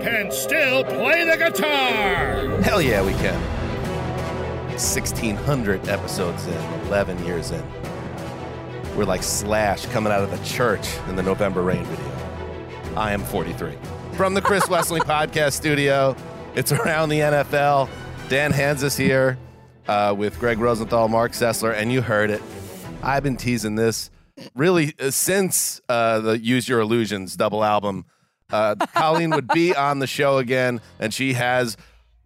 can still play the guitar. Hell yeah, we can. 1,600 episodes in, 11 years in. We're like Slash coming out of the church in the November Rain video. I am 43. From the Chris Wesley Podcast Studio, it's Around the NFL. Dan Hanzus here uh, with Gregg Rosenthal, Marc Sessler, and you heard it. I've been teasing this really uh, since uh, the Use Your Illusions double album uh, Colleen would be on the show again, and she has,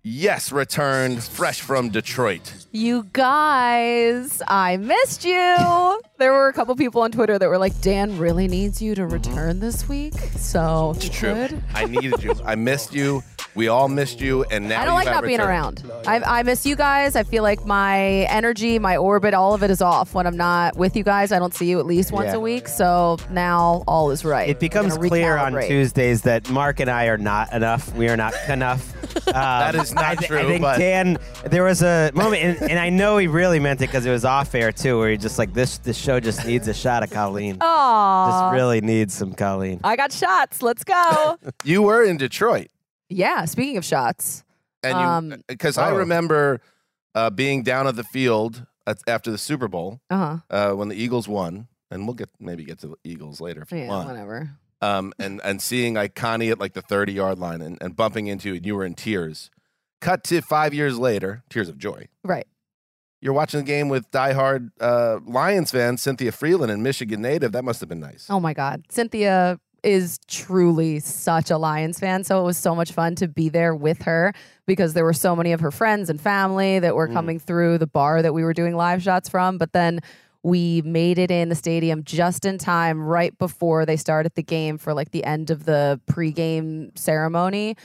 yes, returned fresh from Detroit. You guys, I missed you. there were a couple people on Twitter that were like, Dan really needs you to return this week. So It's true. could. I needed you. I missed you. We all missed you, and now I don't you like have not being around. I, I miss you guys. I feel like my energy, my orbit, all of it is off when I'm not with you guys. I don't see you at least once Yeah. a week. So now all is right. It becomes gonna clear on recalibrate. Tuesdays that Mark and I are not enough. We are not enough. Um, That is not I, thi- true, I think but- Dan, there was a moment, and, and I know he really meant it because it was off air too, where he just like this. This show just needs a shot of Colleen. Aw. Just really needs some Colleen. I got shots. Let's go. You were in Detroit, yeah. Speaking of shots, and Um, you because I Oh. remember uh, being down at the field at, after the Super Bowl uh huh. uh, when the Eagles won, and we'll get maybe get to the Eagles later if you Yeah, want. whatever. Um, and and seeing like Connie at like the thirty yard line and, and bumping into you, and you were in tears. Cut to five years later, tears of joy. Right. You're watching the game with diehard uh, Lions fan Cynthia Frelund and Michigan native. That must have been nice. Oh my God. Cynthia is truly such a Lions fan. So it was so much fun to be there with her because there were so many of her friends and family that were Mm. coming through the bar that we were doing live shots from. But then we made it in the stadium just in time, right before they started the game for like the end of the pregame ceremony.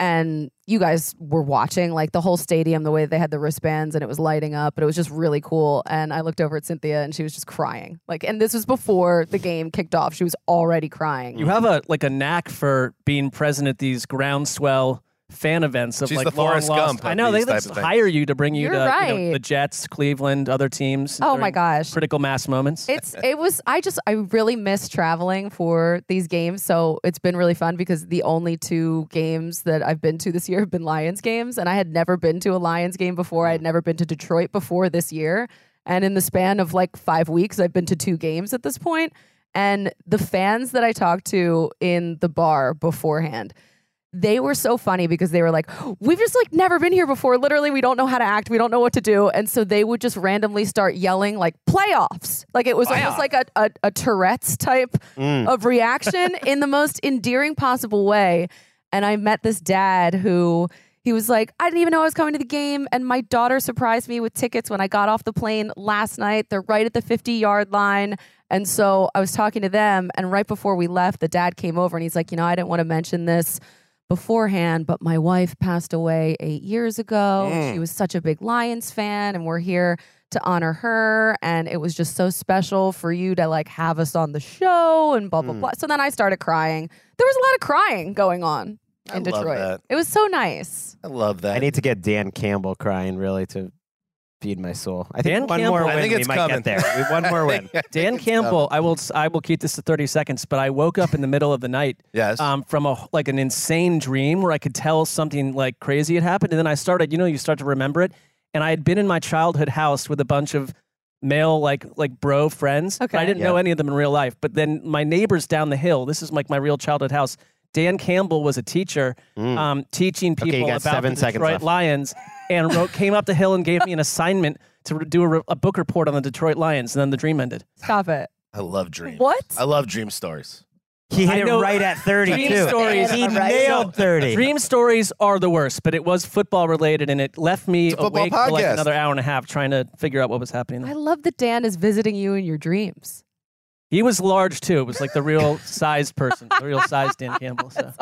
And you guys were watching like the whole stadium, the way they had the wristbands and it was lighting up, but it was just really cool. And I looked over at Cynthia and she was just crying. Like, and this was before the game kicked off. She was already crying. You have a like a knack for being present at these groundswell fan events of She's like the Forrest long lost. Gump I know they type just of things. hire you to bring you You're to you know, right. the Jets, Cleveland, other teams. Oh during my gosh. critical mass moments. It's it was I just I really miss traveling for these games. So it's been really fun because the only two games that I've been to this year have been Lions games and I had never been to a Lions game before. I had never been to Detroit before this year. And in the span of like 5 weeks I've been to two games at this point. point and the fans that I talked to in the bar beforehand they were so funny because they were like, we've just like never been here before. Literally, we don't know how to act. We don't know what to do. And so they would just randomly start yelling like playoffs. Like it was almost like a, a, a Tourette's type Mm. of reaction in the most endearing possible way. and I met this dad who he was like, I didn't even know I was coming to the game. And my daughter surprised me with tickets when I got off the plane last night. They're right at the 50 yard line. And so I was talking to them. And right before we left, the dad came over and he's like, You know, I didn't want to mention this beforehand, but my wife passed away eight years ago. Mm. She was such a big Lions fan, and we're here to honor her. And it was just so special for you to like have us on the show and blah, blah, Mm. blah. So then I started crying. There was a lot of crying going on I in love Detroit. that. It was so nice. I love that. I need to get Dan Campbell crying really to feed my soul. I think Dan one Campbell- more I win, think we it's might coming. get there. We- one more win. Dan Campbell. I will I will keep this to 30 seconds, but I woke up in the middle of the night Yes. um, from a like an insane dream where I could tell something like crazy had happened, and then I started, you know, you start to remember it, and I had been in my childhood house with a bunch of male like like bro friends. Okay. I didn't know any of them in real life, but then my neighbors down the hill. This is like my real childhood house. Dan Campbell was a teacher um, teaching Mm. Okay, people about seven the Detroit left. Lions, and wrote, came up the hill and gave me an assignment to re- do a, re- a book report on the Detroit Lions, and then the dream ended. Stop it. I love dreams. What? I love dream stories. He hit I it right at 30 Dream too. stories He are nailed 30. Dream stories are the worst, but it was football related, and it left me It's a football awake for like another hour and a half trying to figure out what was happening. I love that Dan is visiting you in your dreams. He was large too. It was like the real sized person, the real sized Dan Campbell. So.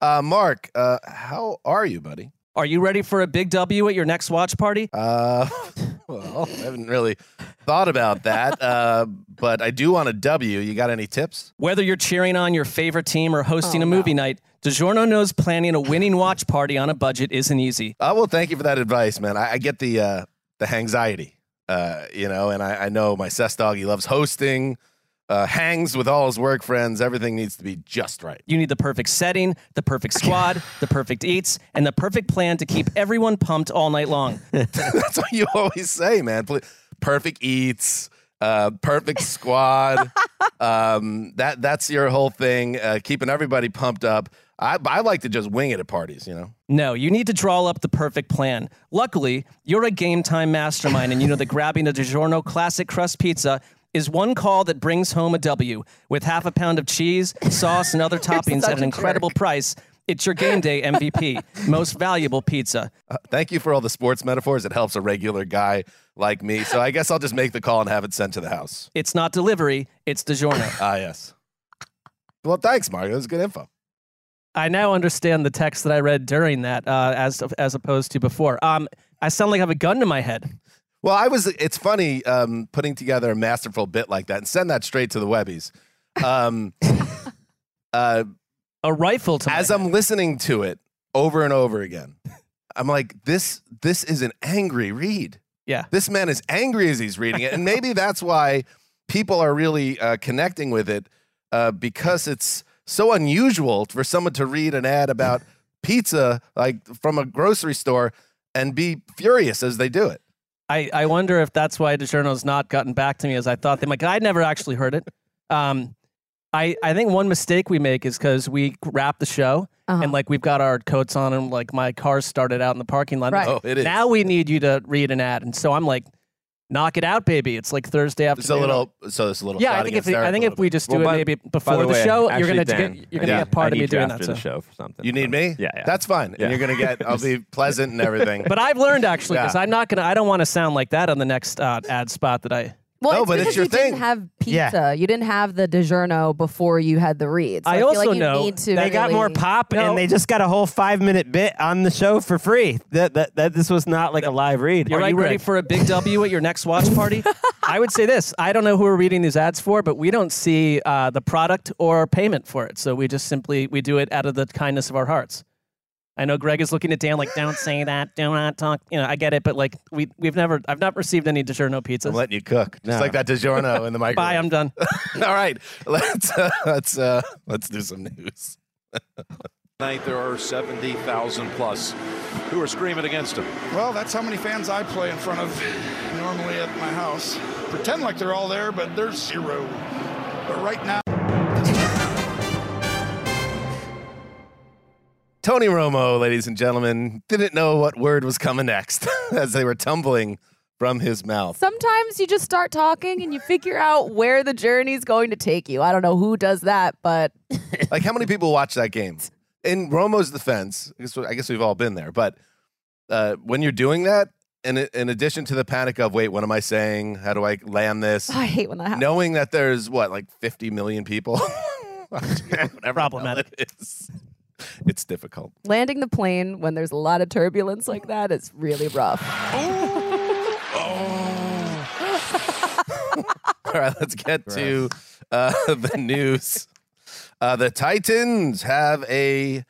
Uh, Mark, uh, how are you, buddy? Are you ready for a big W at your next watch party? Uh, well, I haven't really thought about that, uh, but I do want a W. You got any tips? Whether you're cheering on your favorite team or hosting Oh, a movie no. night, DiGiorno knows planning a winning watch party on a budget isn't easy. Uh, well, thank you for that advice, man. I, I get the uh, the anxiety, uh, you know, and I, I know my cess dog. He loves hosting, uh, hangs with all his work friends. Everything needs to be just right. You need the perfect setting, the perfect squad, the perfect eats, and the perfect plan to keep everyone pumped all night long. That's what you always say, man. Perfect eats, uh, perfect squad. um, that that's your whole thing, uh, keeping everybody pumped up. I, I like to just wing it at parties, you know. No, you need to draw up the perfect plan. Luckily, you're a game time mastermind, and you know that grabbing a DiGiorno classic crust pizza is one call that brings home a W. With half a pound of cheese, sauce, and other toppings at an a incredible price, it's your game day MVP, most valuable pizza. Uh, thank you for all the sports metaphors. It helps a regular guy like me. So I guess I'll just make the call and have it sent to the house. It's not delivery, it's DiGiorno. Ah, yes. Well, thanks, Mario. That was good info. I now understand the text that I read during that, uh, as as opposed to before. Um, I sound like I have a gun to my head. Well, I was. It's funny um, putting together a masterful bit like that and send that straight to the Webbies. Um, uh, A rifle to as. I'm listening to it over and over again, I'm like, this. This is an angry read. Yeah. This man is angry as he's reading it, and maybe that's why people are really uh, connecting with it uh, because it's so unusual for someone to read an ad about pizza like from a grocery store and be furious as they do it. I, I wonder if that's why DiGiorno's not gotten back to me as I thought they might. I never actually heard it. Um, I, I think one mistake we make is because we wrap the show Uh-huh. and like we've got our coats on and like my car started out in the parking lot. Right. Oh, it is. Now we need you to read an ad, and so I'm like, knock it out, baby. It's like Thursday afternoon. It's a little. So it's a little. Yeah, I think if against Eric I a think if we bit. just Well, do by- it maybe before the, way, show, you're gonna Dan, get you're gonna yeah, get part of me doing that. after So. the show for something. you need me. Yeah, yeah. That's fine. Yeah. And you're gonna get. I'll be pleasant and everything. But I've learned actually because Yeah. I'm not gonna. I don't want to sound like that on the next uh, ad spot that I. Well, No, it's but it's because your you didn't thing. have Yeah. pizza. You didn't have the DiGiorno before you had the read. So I, I feel also like you know need to They got really- more pop, No. and they just got a whole five minute bit on the show for free. That that, that this was not like a live read. Are Are you ready Greg? for a big W at your next watch party? I would say this. I don't know who we're reading these ads for, but we don't see uh, the product or payment for it. So we just simply we do it out of the kindness of our hearts. I know Greg is looking at Dan like, "Don't say that. Do not talk." You know, I get it, but like we we've never I've not received any DiGiorno pizzas. I'm letting you cook, just No. like that DiGiorno in the microwave. Bye, I'm done. All right, let's uh, let's uh, let's do some news. Tonight there are 70,000 plus who are screaming against him. Well, that's how many fans I play in front of normally at my house. Pretend like they're all there, but there's zero. But right now, Tony Romo, ladies and gentlemen, didn't know what word was coming next as they were tumbling from his mouth. Sometimes you just start talking and you figure out where the journey's going to take you. I don't know who does that, but Like, how many people watch that game? in Romo's defense, I guess, I guess we've all been there, but uh, when you're doing that, in, in addition to the panic of, wait, what am I saying? How do I land this? I hate when that happens. Knowing that there's what, like 50 million people? Whatever Problematic. it is. It's difficult. Landing the plane when there's a lot of turbulence like that is really rough. All right, let's get to uh, the news. Uh, the Titans have a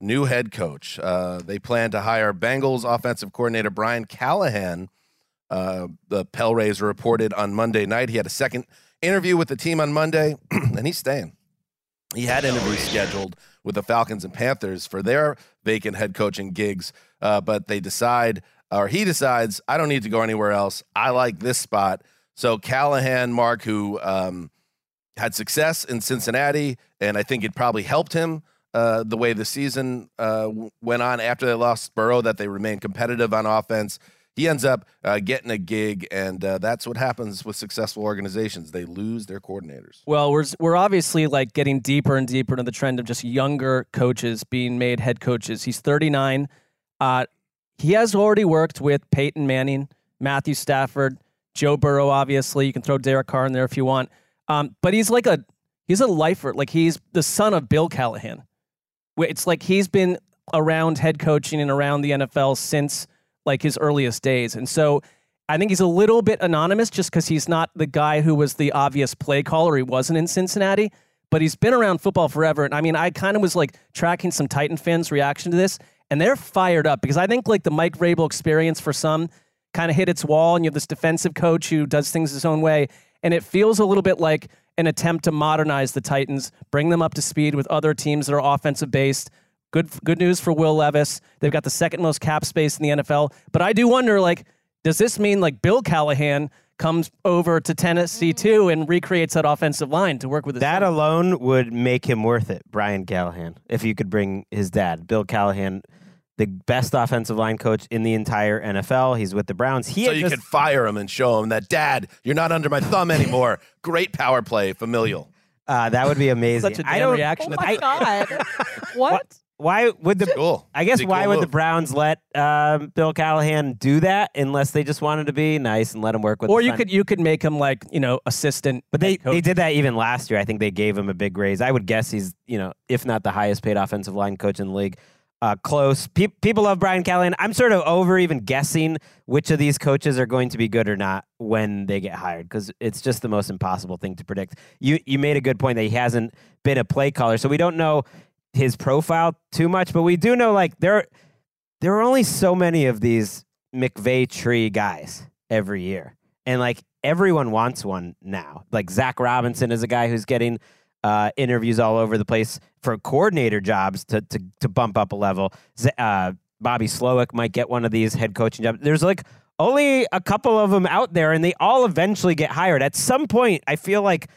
new head coach. Uh, they plan to hire Bengals offensive coordinator Brian Callahan. Uh, the Pell Rays reported on Monday night. He had a second interview with the team on Monday, and he's staying. He had interviews scheduled with the Falcons and Panthers for their vacant head coaching gigs, uh, but they decide, or he decides, I don't need to go anywhere else. I like this spot. So Callahan, Mark, who um, had success in Cincinnati, and I think it probably helped him uh, the way the season uh, went on after they lost Burrow, that they remained competitive on offense. He ends up uh, getting a gig, and uh, that's what happens with successful organizations. They lose their coordinators. Well, we're we're obviously like getting deeper and deeper into the trend of just younger coaches being made head coaches. He's 39. Uh, he has already worked with Peyton Manning, Matthew Stafford, Joe Burrow. Obviously, you can throw Derek Carr in there if you want. Um, but he's like a he's a lifer. Like he's the son of Bill Callahan. It's like he's been around head coaching and around the NFL since like his earliest days, and so I think he's a little bit anonymous just because he's not the guy who was the obvious play caller. He wasn't in Cincinnati, but he's been around football forever. And I mean, I kind of was like tracking some Titan fans' reaction to this, and they're fired up because I think like the Mike Vrabel experience for some kind of hit its wall, and you have this defensive coach who does things his own way, and it feels a little bit like an attempt to modernize the Titans, bring them up to speed with other teams that are offensive based. Good, good news for Will Levis. They've got the second most cap space in the NFL. But I do wonder, like, does this mean like Bill Callahan comes over to Tennessee too and recreates that offensive line to work with his That son? alone would make him worth it, Brian Callahan. If you could bring his dad, Bill Callahan, the best offensive line coach in the entire NFL. He's with the Browns. He so you just- could fire him and show him that, Dad, you're not under my thumb anymore. Great power play, familial. uh, that would be amazing. Such a I damn don't. reaction. Oh my god! what? Why would the Cool. I guess why cool would the. Browns let um, Bill Callahan do that unless they just wanted to be nice and let him work with? or the you son? could you could make him like you know assistant. But they, coach. they did that even last year. I think they gave him a big raise. I would guess he's, you know, if not the highest paid offensive line coach in the league. Uh, close. Pe- people love Brian Callahan. I'm sort of over even guessing which of these coaches are going to be good or not when they get hired because it's just the most impossible thing to predict. You you made a good point that he hasn't been a play caller, so we don't know his profile too much, but we do know like there there are only so many of these McVay tree guys every year. And like everyone wants one now. Like Zach Robinson is a guy who's getting uh, interviews all over the place for coordinator jobs to to, to bump up a level. Uh, Bobby Slowik might get one of these head coaching jobs. There's like only a couple of them out there, and they all eventually get hired. At some point, I feel like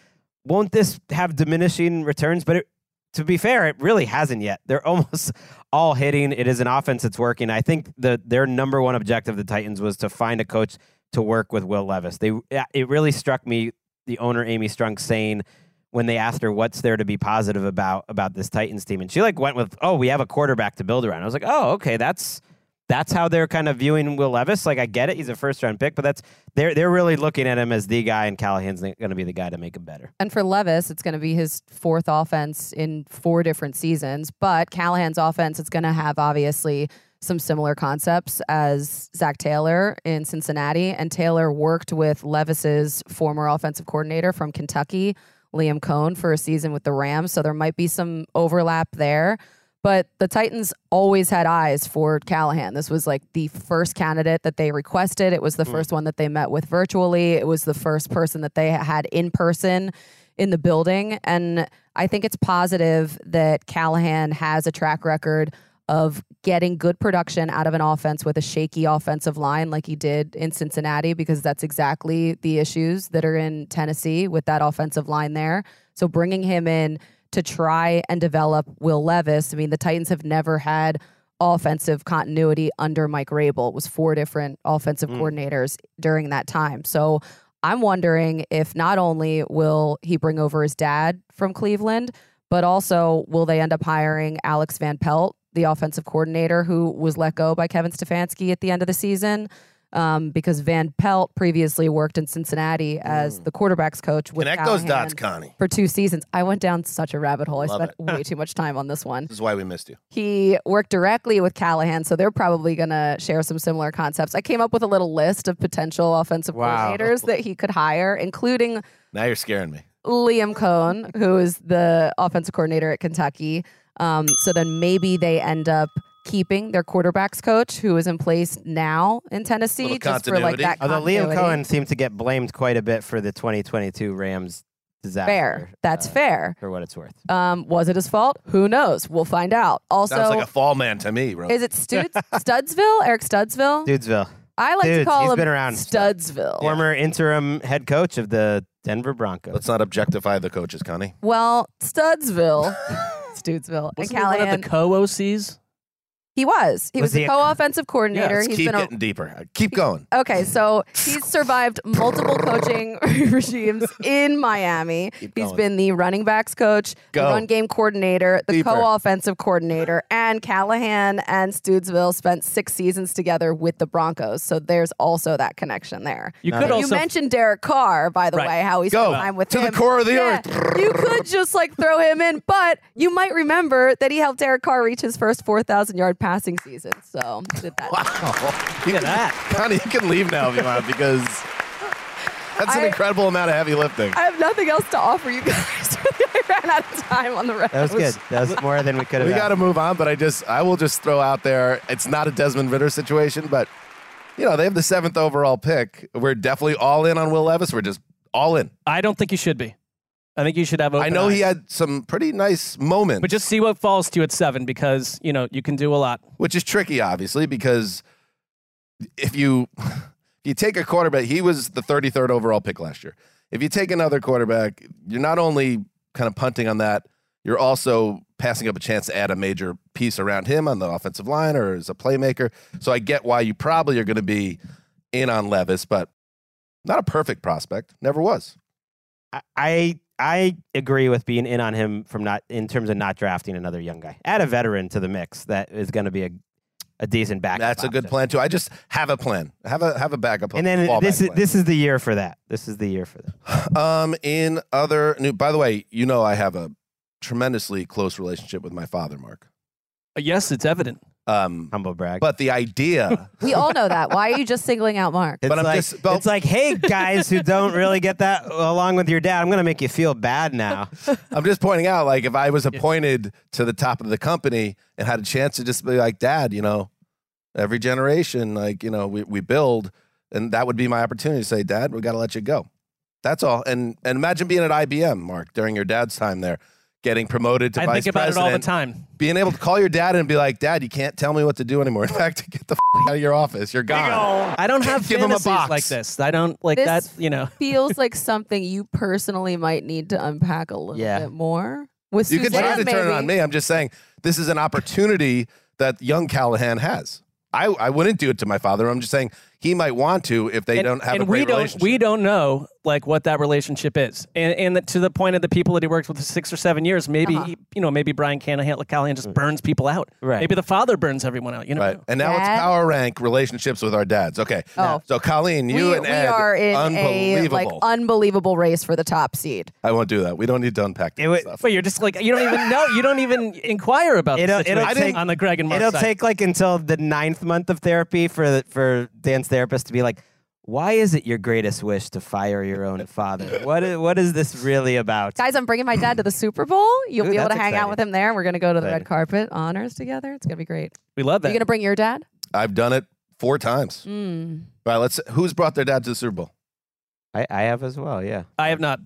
won't this have diminishing returns? But it, to be fair, it really hasn't yet. They're almost all hitting. It is an offense that's working. I think the their number one objective, the Titans, was to find a coach to work with Will Levis. They it really struck me the owner Amy Strunk saying when they asked her what's there to be positive about about this Titans team, and she like went with, "Oh, we have a quarterback to build around." I was like, "Oh, okay, that's." That's how they're kind of viewing Will Levis. Like I get it, he's a first round pick, but that's they're they're really looking at him as the guy, and Callahan's going to be the guy to make him better. And for Levis, it's going to be his fourth offense in four different seasons. But Callahan's offense, it's going to have obviously some similar concepts as Zac Taylor in Cincinnati. And Taylor worked with Levis's former offensive coordinator from Kentucky, Liam Coen, for a season with the Rams. So there might be some overlap there. But the Titans always had eyes for Callahan. This was like the first candidate that they requested. It was the hmm. first one that they met with virtually. It was the first person that they had in person in the building. And I think it's positive that Callahan has a track record of getting good production out of an offense with a shaky offensive line like he did in Cincinnati, because that's exactly the issues that are in Tennessee with that offensive line there. So bringing him in to try and develop Will Levis, I mean, the Titans have never had offensive continuity under Mike Vrabel. It was four different offensive mm. coordinators during that time. So I'm wondering if not only will he bring over his dad from Cleveland, But also, will they end up hiring Alex Van Pelt, the offensive coordinator who was let go by Kevin Stefanski at the end of the season? Um, because Van Pelt previously worked in Cincinnati as the quarterbacks coach with Mm. Connect those Callahan dots, Connie. for two seasons. I went down such a rabbit hole. I Love spent way too much time on this one. This is why we missed you. He worked directly with Callahan, so they're probably going to share some similar concepts. I came up with a little list of potential offensive Wow. coordinators that he could hire, including Now you're scaring me. Liam Coen, who is the offensive coordinator at Kentucky. Um, so then maybe they end up keeping their quarterbacks coach, who is in place now in Tennessee, Little just for like that. Although Liam continuity. Coen seemed to get blamed quite a bit for the 2022 Rams disaster. fair. That's uh, fair. For what it's worth. Um, was it his fault? Who knows? We'll find out. Also, Sounds like a fall man to me, bro. is it Studs- Studsville? Eric Studsville? Dudesville. I like to call he's him been around. Studsville. Former interim head coach of the Denver Broncos. Let's not objectify the coaches, Connie. Well, Studsville, Studsville, and Wasn't he one of the co-OCs? He was. He Was was, the a- co-offensive coordinator. Let's He's keep been a, getting deeper. Uh, Keep going. Okay, so he's survived multiple coaching regimes in Miami. Keep He's going. been the running backs coach, Go. the run game coordinator, the Deeper. co-offensive coordinator, and Callahan and Studsville spent six seasons together with the Broncos. So there's also that connection there. You could You also mentioned Derek Carr, by the Right. way, how he Go. spent time with To the core of the Yeah, earth. You could just like throw him in, but you might remember that he helped Derek Carr reach his first 4,000 yard passing season. So did that. Wow. Look at that. Connie, you can leave now if you want because that's an I- incredible amount of heavy lifting. I have nothing else to offer you guys. I ran out of time on the rest. That was good. That was more than we could have We got to move on, but I just I will just throw out there it's not a Desmond Ridder situation, but you know, they have the seventh overall pick. We're definitely all in on Will Levis. We're just all in. I don't think you should be. I think you should have. Open I know he had some pretty nice moments. but just see what falls to you at seven because you know you can do a lot. which is tricky, obviously, because if you if you take a quarterback, he was the 33rd overall pick last year. If you take another quarterback, you're not only kind of punting on that, you're also passing up a chance to add a major piece around him on the offensive line or as a playmaker. So I get why you probably are going to be in on Levis, but not a perfect prospect. Never was. I- I I agree with being in on him from not in terms of not drafting another young guy. Add a veteran to the mix that is going to be a a decent backup. That's a good plan too. I just have a plan. Have a have a backup. And then this is plan. this is the year for that. This is the year for that. Um, in other new, by the way, you know I have a tremendously close relationship with my father, Mark. Uh, yes, it's evident. Um, Humble brag. but the idea, We all know that. Why are you just singling out Mark? it's but I'm like, just- but- it's like, hey guys who don't really get that along with your dad, I'm gonna make you feel bad now. I'm just pointing out, like if I was appointed to the top of the company and had a chance to just be like, Dad, you know, every generation, like you know, we we build, and that would be my opportunity to say, Dad, we got to let you go. That's all. And and imagine being at IBM, Mark, during your dad's time there, getting promoted to I vice think about it all the time. being able to call your dad and be like, Dad, you can't tell me what to do anymore. In fact, get the f- out of your office. You're gone. I don't have Give him a fantasies box. like this. I don't like This- that. You know, Feels like something you personally might need to unpack a little Yeah. bit more. With You could try Suzanne, to turn it on me. I'm just saying this is an opportunity that young Callahan has. I, I wouldn't do it to my father. I'm just saying he might want to if they and, don't have and a great we don't relationship. we don't know like what that relationship is and and that- to the point of the people that he worked with for six or seven years maybe Uh-huh. he, you know maybe brian Callahan, Callahan just burns people out Right. maybe the father burns everyone out you know Right. And now it's power rank relationships with our dads. Okay. Oh. So Colleen, you we, and we Ed, are in a unbelievable. like unbelievable race for the top seed. I won't do that. We don't need to unpack that It stuff. but you're just like you don't even know you don't even inquire about It'll- the it'll take- on the greg and Mark It'll side. take like until the ninth month of therapy for for Dan's therapist to be like, why is it your greatest wish to fire your own father? What is, what is this really about? Guys, I'm bringing my dad to the Super Bowl. You'll Ooh, be able to that's hang out with him there. and We're going to go to the red carpet honors together. It's going to be great. we love Are that you going to bring your dad? I've done it four times. Mm. All right. Let's. Who's brought their dad to the Super Bowl? I, I have as well, yeah. i have not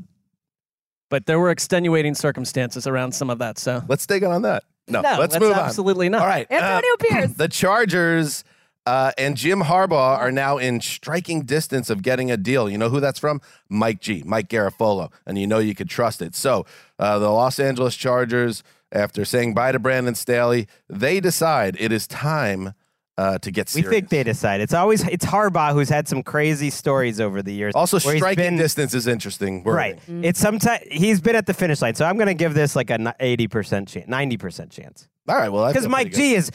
but there were extenuating circumstances around some of that so Let's dig in on that. No. no let's that's move on. absolutely not All right. uh, Antonio Pierce. the Chargers uh, and Jim Harbaugh are now in striking distance of getting a deal. You know who that's from? Mike G, Mike Garafolo, and you know you could trust it. So uh, the Los Angeles Chargers, after saying bye to Brandon Staley, they decide it is time uh, to get started. We think they decide. It's always it's Harbaugh who's had some crazy stories over the years. also, where he's striking been- distance is interesting. wording. Right. It's sometimes he's been at the finish line, so I'm going to give this like a eighty percent chance, ninety percent chance, All right. Well, I because Mike good. G is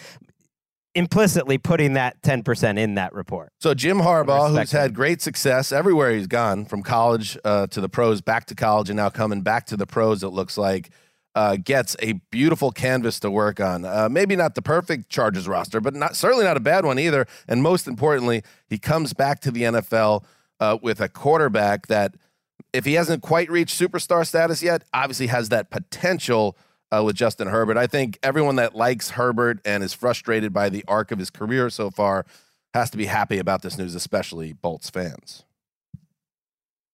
implicitly putting that ten percent in that report. So Jim Harbaugh, who's had great success everywhere he's gone, from college uh, to the pros, back to college, and now coming back to the pros, it looks like, uh, gets a beautiful canvas to work on. Uh, maybe not the perfect Chargers roster, but not certainly not a bad one either. And most importantly, he comes back to the NFL uh, with a quarterback that, if he hasn't quite reached superstar status yet, obviously has that potential. Uh, with Justin Herbert, I think everyone that likes Herbert and is frustrated by the arc of his career so far has to be happy about this news, especially Bolts fans.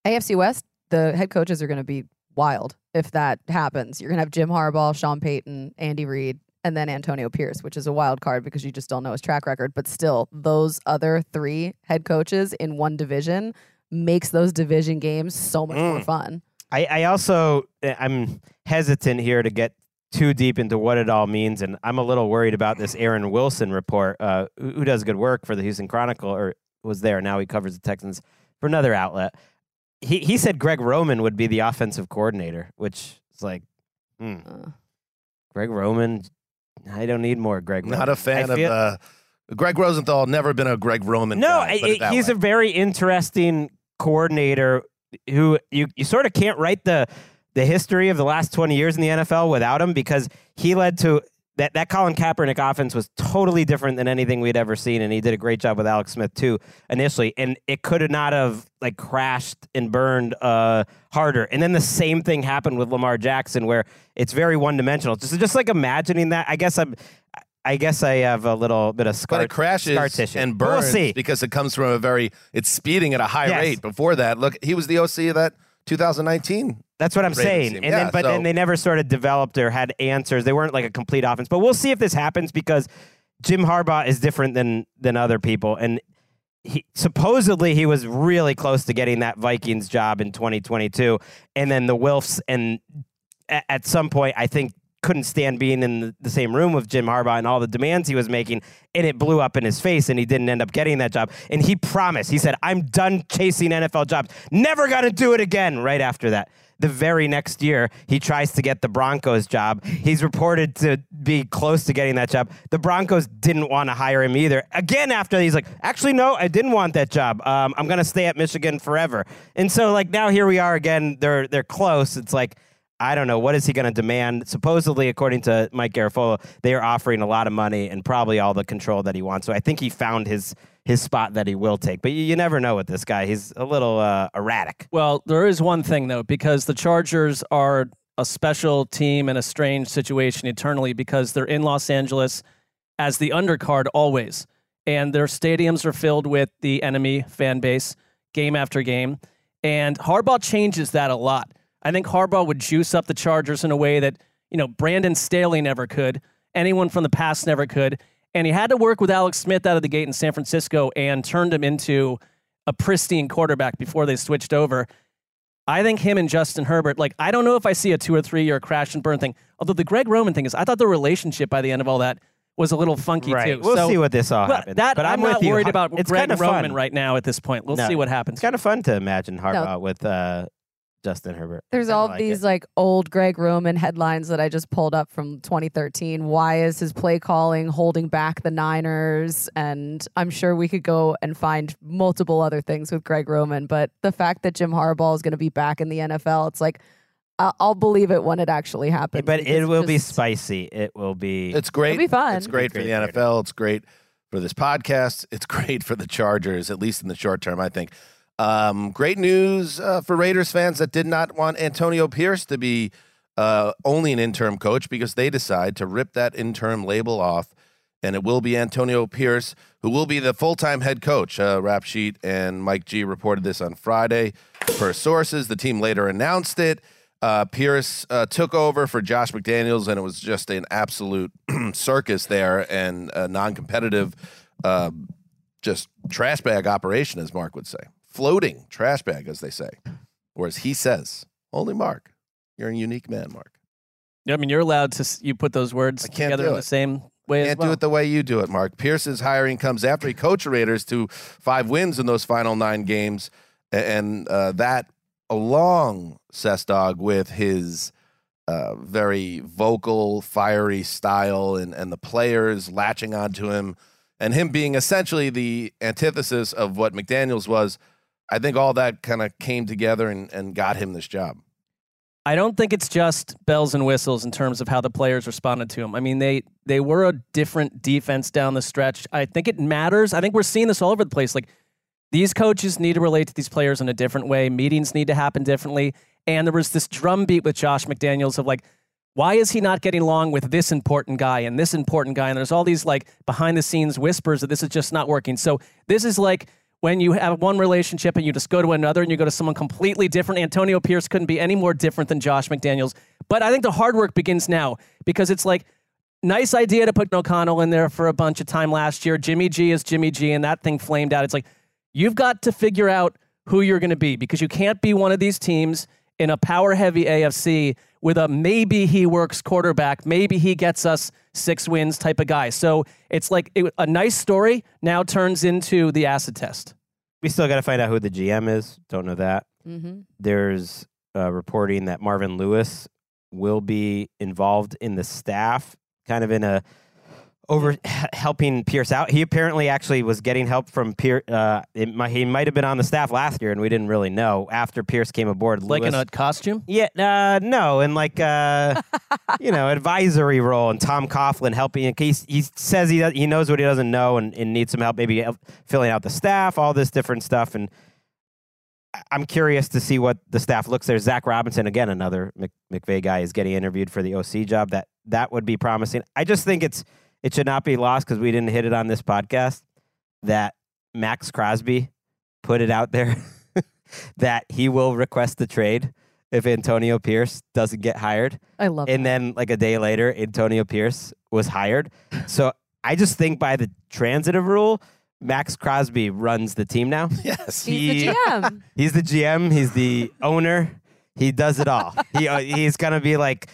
AFC West, the head coaches are going to be wild if that happens. You're going to have Jim Harbaugh, Sean Payton, Andy Reid, and then Antonio Pierce, which is a wild card because you just don't know his track record. But still, those other three head coaches in one division makes those division games so much more Mm. fun. I, I also I'm hesitant here to get too deep into what it all means, and I'm a little worried about this Aaron Wilson report, uh, who, who does good work for the Houston Chronicle, or was there now he covers the Texans for another outlet. He he said Greg Roman would be the offensive coordinator, which is like, hmm, Uh, Greg Roman. I don't need more Greg. Not Roman. a fan I feel- of uh, Gregg Rosenthal. Never been a Greg Roman. No, guy, I- it he's way. a very interesting coordinator who you, you sort of can't write the the history of the last 20 years in the NFL without him because he led to that that Colin Kaepernick offense was totally different than anything we'd ever seen and he did a great job with Alex Smith too initially and it could have not have like crashed and burned uh harder and then the same thing happened with Lamar Jackson where it's very one dimensional just just like imagining that I guess I'm I guess I have a little bit of scar, but it crashes scar tissue. and burns We'll because it comes from a very. It's speeding at a high Yes. rate. Before that, look, he was the OC of that 2019. That's what I'm Ravens saying. team. And Yeah, then, but so- then they never sort of developed or had answers. They weren't like a complete offense. But we'll see if this happens because Jim Harbaugh is different than than other people, and he supposedly he was really close to getting that Vikings job in 2022, and then the Wilfs and a- at some point I think couldn't stand being in the, the same room with Jim Harbaugh and all the demands he was making, and it blew up in his face, and he didn't end up getting that job. And he promised, he said, "I'm done chasing NFL jobs. Never gonna do it again." Right after that. The very next year, he tries to get the Broncos job. He's reported to be close to getting that job. The Broncos didn't want to hire him either. Again, after he's like, actually, no, I didn't want that job. Um, I'm going to stay at Michigan forever. And so, like, now here we are again. They're they're close. It's like, I don't know. What is he going to demand? Supposedly, according to Mike Garafolo, they are offering a lot of money and probably all the control that he wants. So I think he found his his spot that he will take. But you, you never know with this guy. He's a little uh, erratic. Well, there is one thing though, because the Chargers are a special team in a strange situation eternally because they're in Los Angeles as the undercard always. And their stadiums are filled with the enemy fan base game after game. And Harbaugh changes that a lot. I think Harbaugh would juice up the Chargers in a way that, you know, Brandon Staley never could, anyone from the past never could. And he had to work with Alex Smith out of the gate in San Francisco and turned him into a pristine quarterback before they switched over. I think him and Justin Herbert, like, I don't know if I see a two or three year crash and burn thing. Although the Greg Roman thing is, I thought the relationship by the end of all that was a little funky Right. too. We'll So- see what this all but happens. That But I'm, I'm not worried about it's Greg kinda Roman fun. right now at this point. We'll No, see what happens. It's kind of fun to imagine Harbaugh with uh, Justin Herbert. There's all like these it. like old Greg Roman headlines that I just pulled up from 2013. Why is his play calling holding back the Niners? And I'm sure we could go and find multiple other things with Greg Roman. But the fact that Jim Harbaugh is going to be back in the NFL, it's like I'll, I'll believe it when it actually happens. But it because will be spicy. It will be. It's great. It'll be fun. It's great for Great the theater. NFL. It's great for this podcast. It's great for the Chargers, at least in the short term, I think. Um, great news uh, for Raiders fans that did not want Antonio Pierce to be uh, only an interim coach because they decide to rip that interim label off. And it will be Antonio Pierce who will be the full time head coach. Uh, Rap Sheet and Mike G reported this on Friday. Per sources, the team later announced it. Uh, Pierce uh, took over for Josh McDaniels, and it was just an absolute circus there and a non competitive, uh, just trash bag operation, as Mark would say. Floating trash bag, as they say. Or as he says, only Mark. You're a unique man, Mark. Yeah, I mean, you're allowed to. You put those words I together in it. the same way as Can't well. do it the way you do it, Mark. Pierce's hiring comes after he coached Raiders to five wins in those final nine games, and uh, that along Sestog with his uh, very vocal, fiery style, and and the players latching onto him, and him being essentially the antithesis of what McDaniels was. I think all that kind of came together and, and got him this job. I don't think it's just bells and whistles in terms of how the players responded to him. I mean, they they were a different defense down the stretch. I think it matters. I think we're seeing this all over the place. Like these coaches need to relate to these players in a different way. Meetings need to happen differently. And there was this drumbeat with Josh McDaniels of like, why is he not getting along with this important guy and this important guy? And there's all these like behind the scenes whispers that this is just not working. So this is like when you have one relationship and you just go to another and you go to someone completely different. Antonio Pierce couldn't be any more different than Josh McDaniels. But I think the hard work begins now because it's like, nice idea to put O'Connell in there for a bunch of time last year. Jimmy G is Jimmy G, and that thing flamed out. It's like, you've got to figure out who you're going to be because you can't be one of these teams in a power heavy AFC with a maybe he works quarterback, maybe he gets us six wins type of guy. So it's like it, a nice story now turns into the acid test. We still got to find out who the GM is. Don't know that. Mm-hmm. There's uh, reporting that Marvin Lewis will be involved in the staff, kind of in a over helping Pierce out. He apparently actually was getting help from Pierce. Uh, it might, he might have been on the staff last year, and we didn't really know. After Pierce came aboard, Like in Lewis- a costume? yeah, uh, no, and like uh, you know, advisory role, and Tom Coughlin helping. He he says he does, he knows what he doesn't know and, and needs some help, maybe filling out the staff, all this different stuff, and I'm curious to see what the staff looks. There's Zach Robinson again, another Mc, McVay guy is getting interviewed for the OC job. That that would be promising. I just think it's it should not be lost because we didn't hit it on this podcast that Maxx Crosby put it out there that he will request the trade if Antonio Pierce doesn't get hired. I love it. And then like a day later, Antonio Pierce was hired. So I just think by the transitive rule, Maxx Crosby runs the team now. Yes. He's the GM. He's the GM. He's the owner. He does it all. he uh, he's gonna be like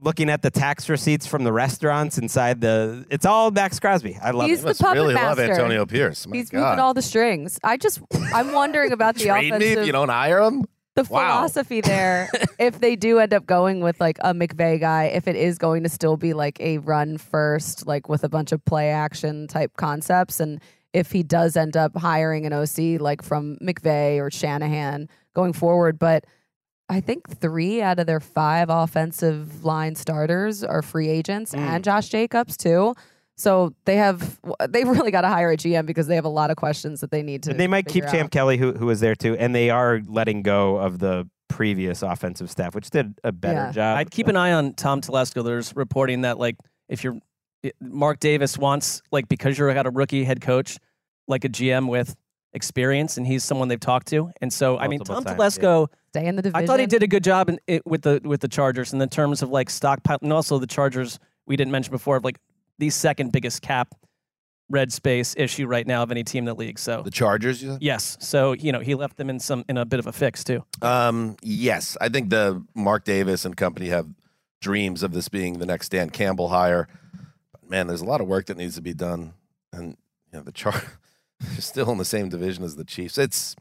looking at the tax receipts from the restaurants inside the. It's all Maxx Crosby. I love He's it. the Must puppet really love. Antonio Pierce. My He's God. moving all the strings. I just, I'm wondering about the Trade me offensive. if you don't hire him. the Wow. philosophy there if they do end up going with like a McVay guy if it is going to still be like a run first like with a bunch of play action type concepts and if he does end up hiring an OC like from McVay or Shanahan going forward but I think 3 out of their 5 offensive line starters are free agents Mm. and Josh Jacobs too so they have they've really got to hire a GM because they have a lot of questions that they need to And they might keep figure Champ. Kelly, who who was there too, and they are letting go of the previous offensive staff, which did a better Yeah. job. I'd keep an eye on Tom Telesco. There's reporting that like if you're Mark Davis wants like because you're got a rookie head coach, like a GM with experience, and he's someone they've talked to. And so I mean, Tom times, yeah. Telesco, stay in the division I thought he did a good job in, it, with the with the Chargers in the terms of like stockpile, and also the Chargers we didn't mention before of like the second biggest cap red space issue right now of any team in the league. So The Chargers. You said? yes, so you know he left them in some in a bit of a fix too. Um, yes, I think the Mark Davis and company have dreams of this being the next Dan Campbell hire. But man, there's a lot of work that needs to be done, and you know the char are still in the same division as the Chiefs. It's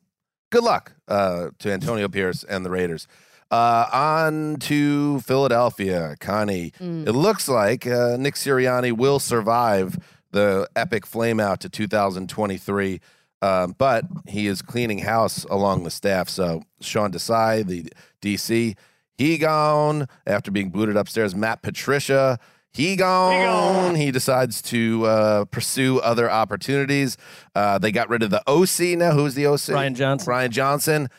good luck uh, to Antonio Pierce and the Raiders. Uh, on to Philadelphia, Connie. Mm. It looks like uh, Nick Sirianni will survive the epic flameout to 2023, um, but he is cleaning house along the staff. So Sean Desai, the DC, he gone after being booted upstairs. Matt Patricia, he gone. He decides to uh, pursue other opportunities. Uh, they got rid of the OC now. Who's the OC? Brian Johnson. Brian Johnson.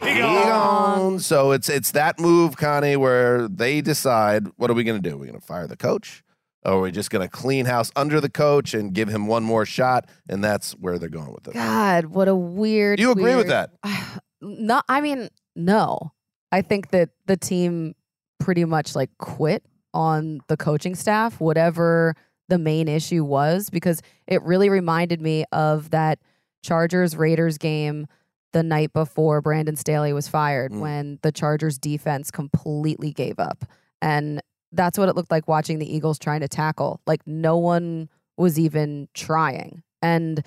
He gone. So it's it's that move, Connie, where they decide what are we going to do? Are we going to fire the coach? Or are we just going to clean house under the coach and give him one more shot? And that's where they're going with it. God, what a weird. Do you agree with that? No, I mean, no. I think that the team pretty much like quit on the coaching staff, whatever the main issue was, because it really reminded me of that Chargers Raiders game the night before Brandon Staley was fired Mm. when the Chargers defense completely gave up. And that's what it looked like watching the Eagles trying to tackle. Like no one was even trying. And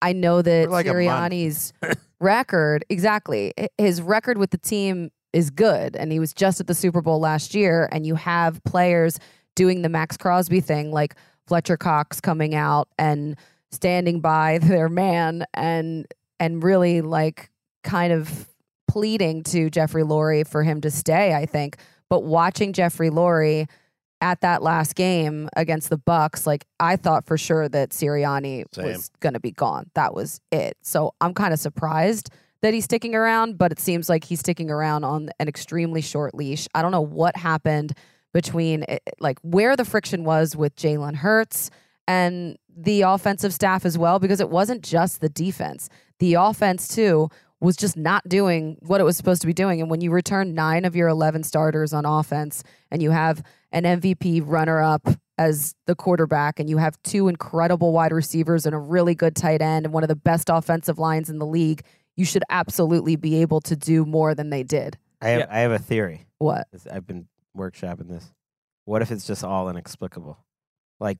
I know that like. Sirianni's record, exactly, his record with the team is good. And he was just at the Super Bowl last year. And you have players doing the Maxx Crosby thing, like Fletcher Cox coming out and standing by their man and and really like kind of pleading to Jeffrey Lurie for him to stay, I think. But watching Jeffrey Lurie at that last game against the Bucks, like I thought for sure that Sirianni Same. was going to be gone. That was it. So I'm kind of surprised that he's sticking around, but it seems like he's sticking around on an extremely short leash. I don't know what happened between eh, like where the friction was with Jalen Hurts and the offensive staff as well, because it wasn't just the defense. The offense too was just not doing what it was supposed to be doing. And when you return nine of your 11 starters on offense and you have an MVP runner up as the quarterback and you have two incredible wide receivers and a really good tight end and one of the best offensive lines in the league, you should absolutely be able to do more than they did. I have, Yeah. I have a theory. What? I've been workshopping this. What if it's just all inexplicable? Like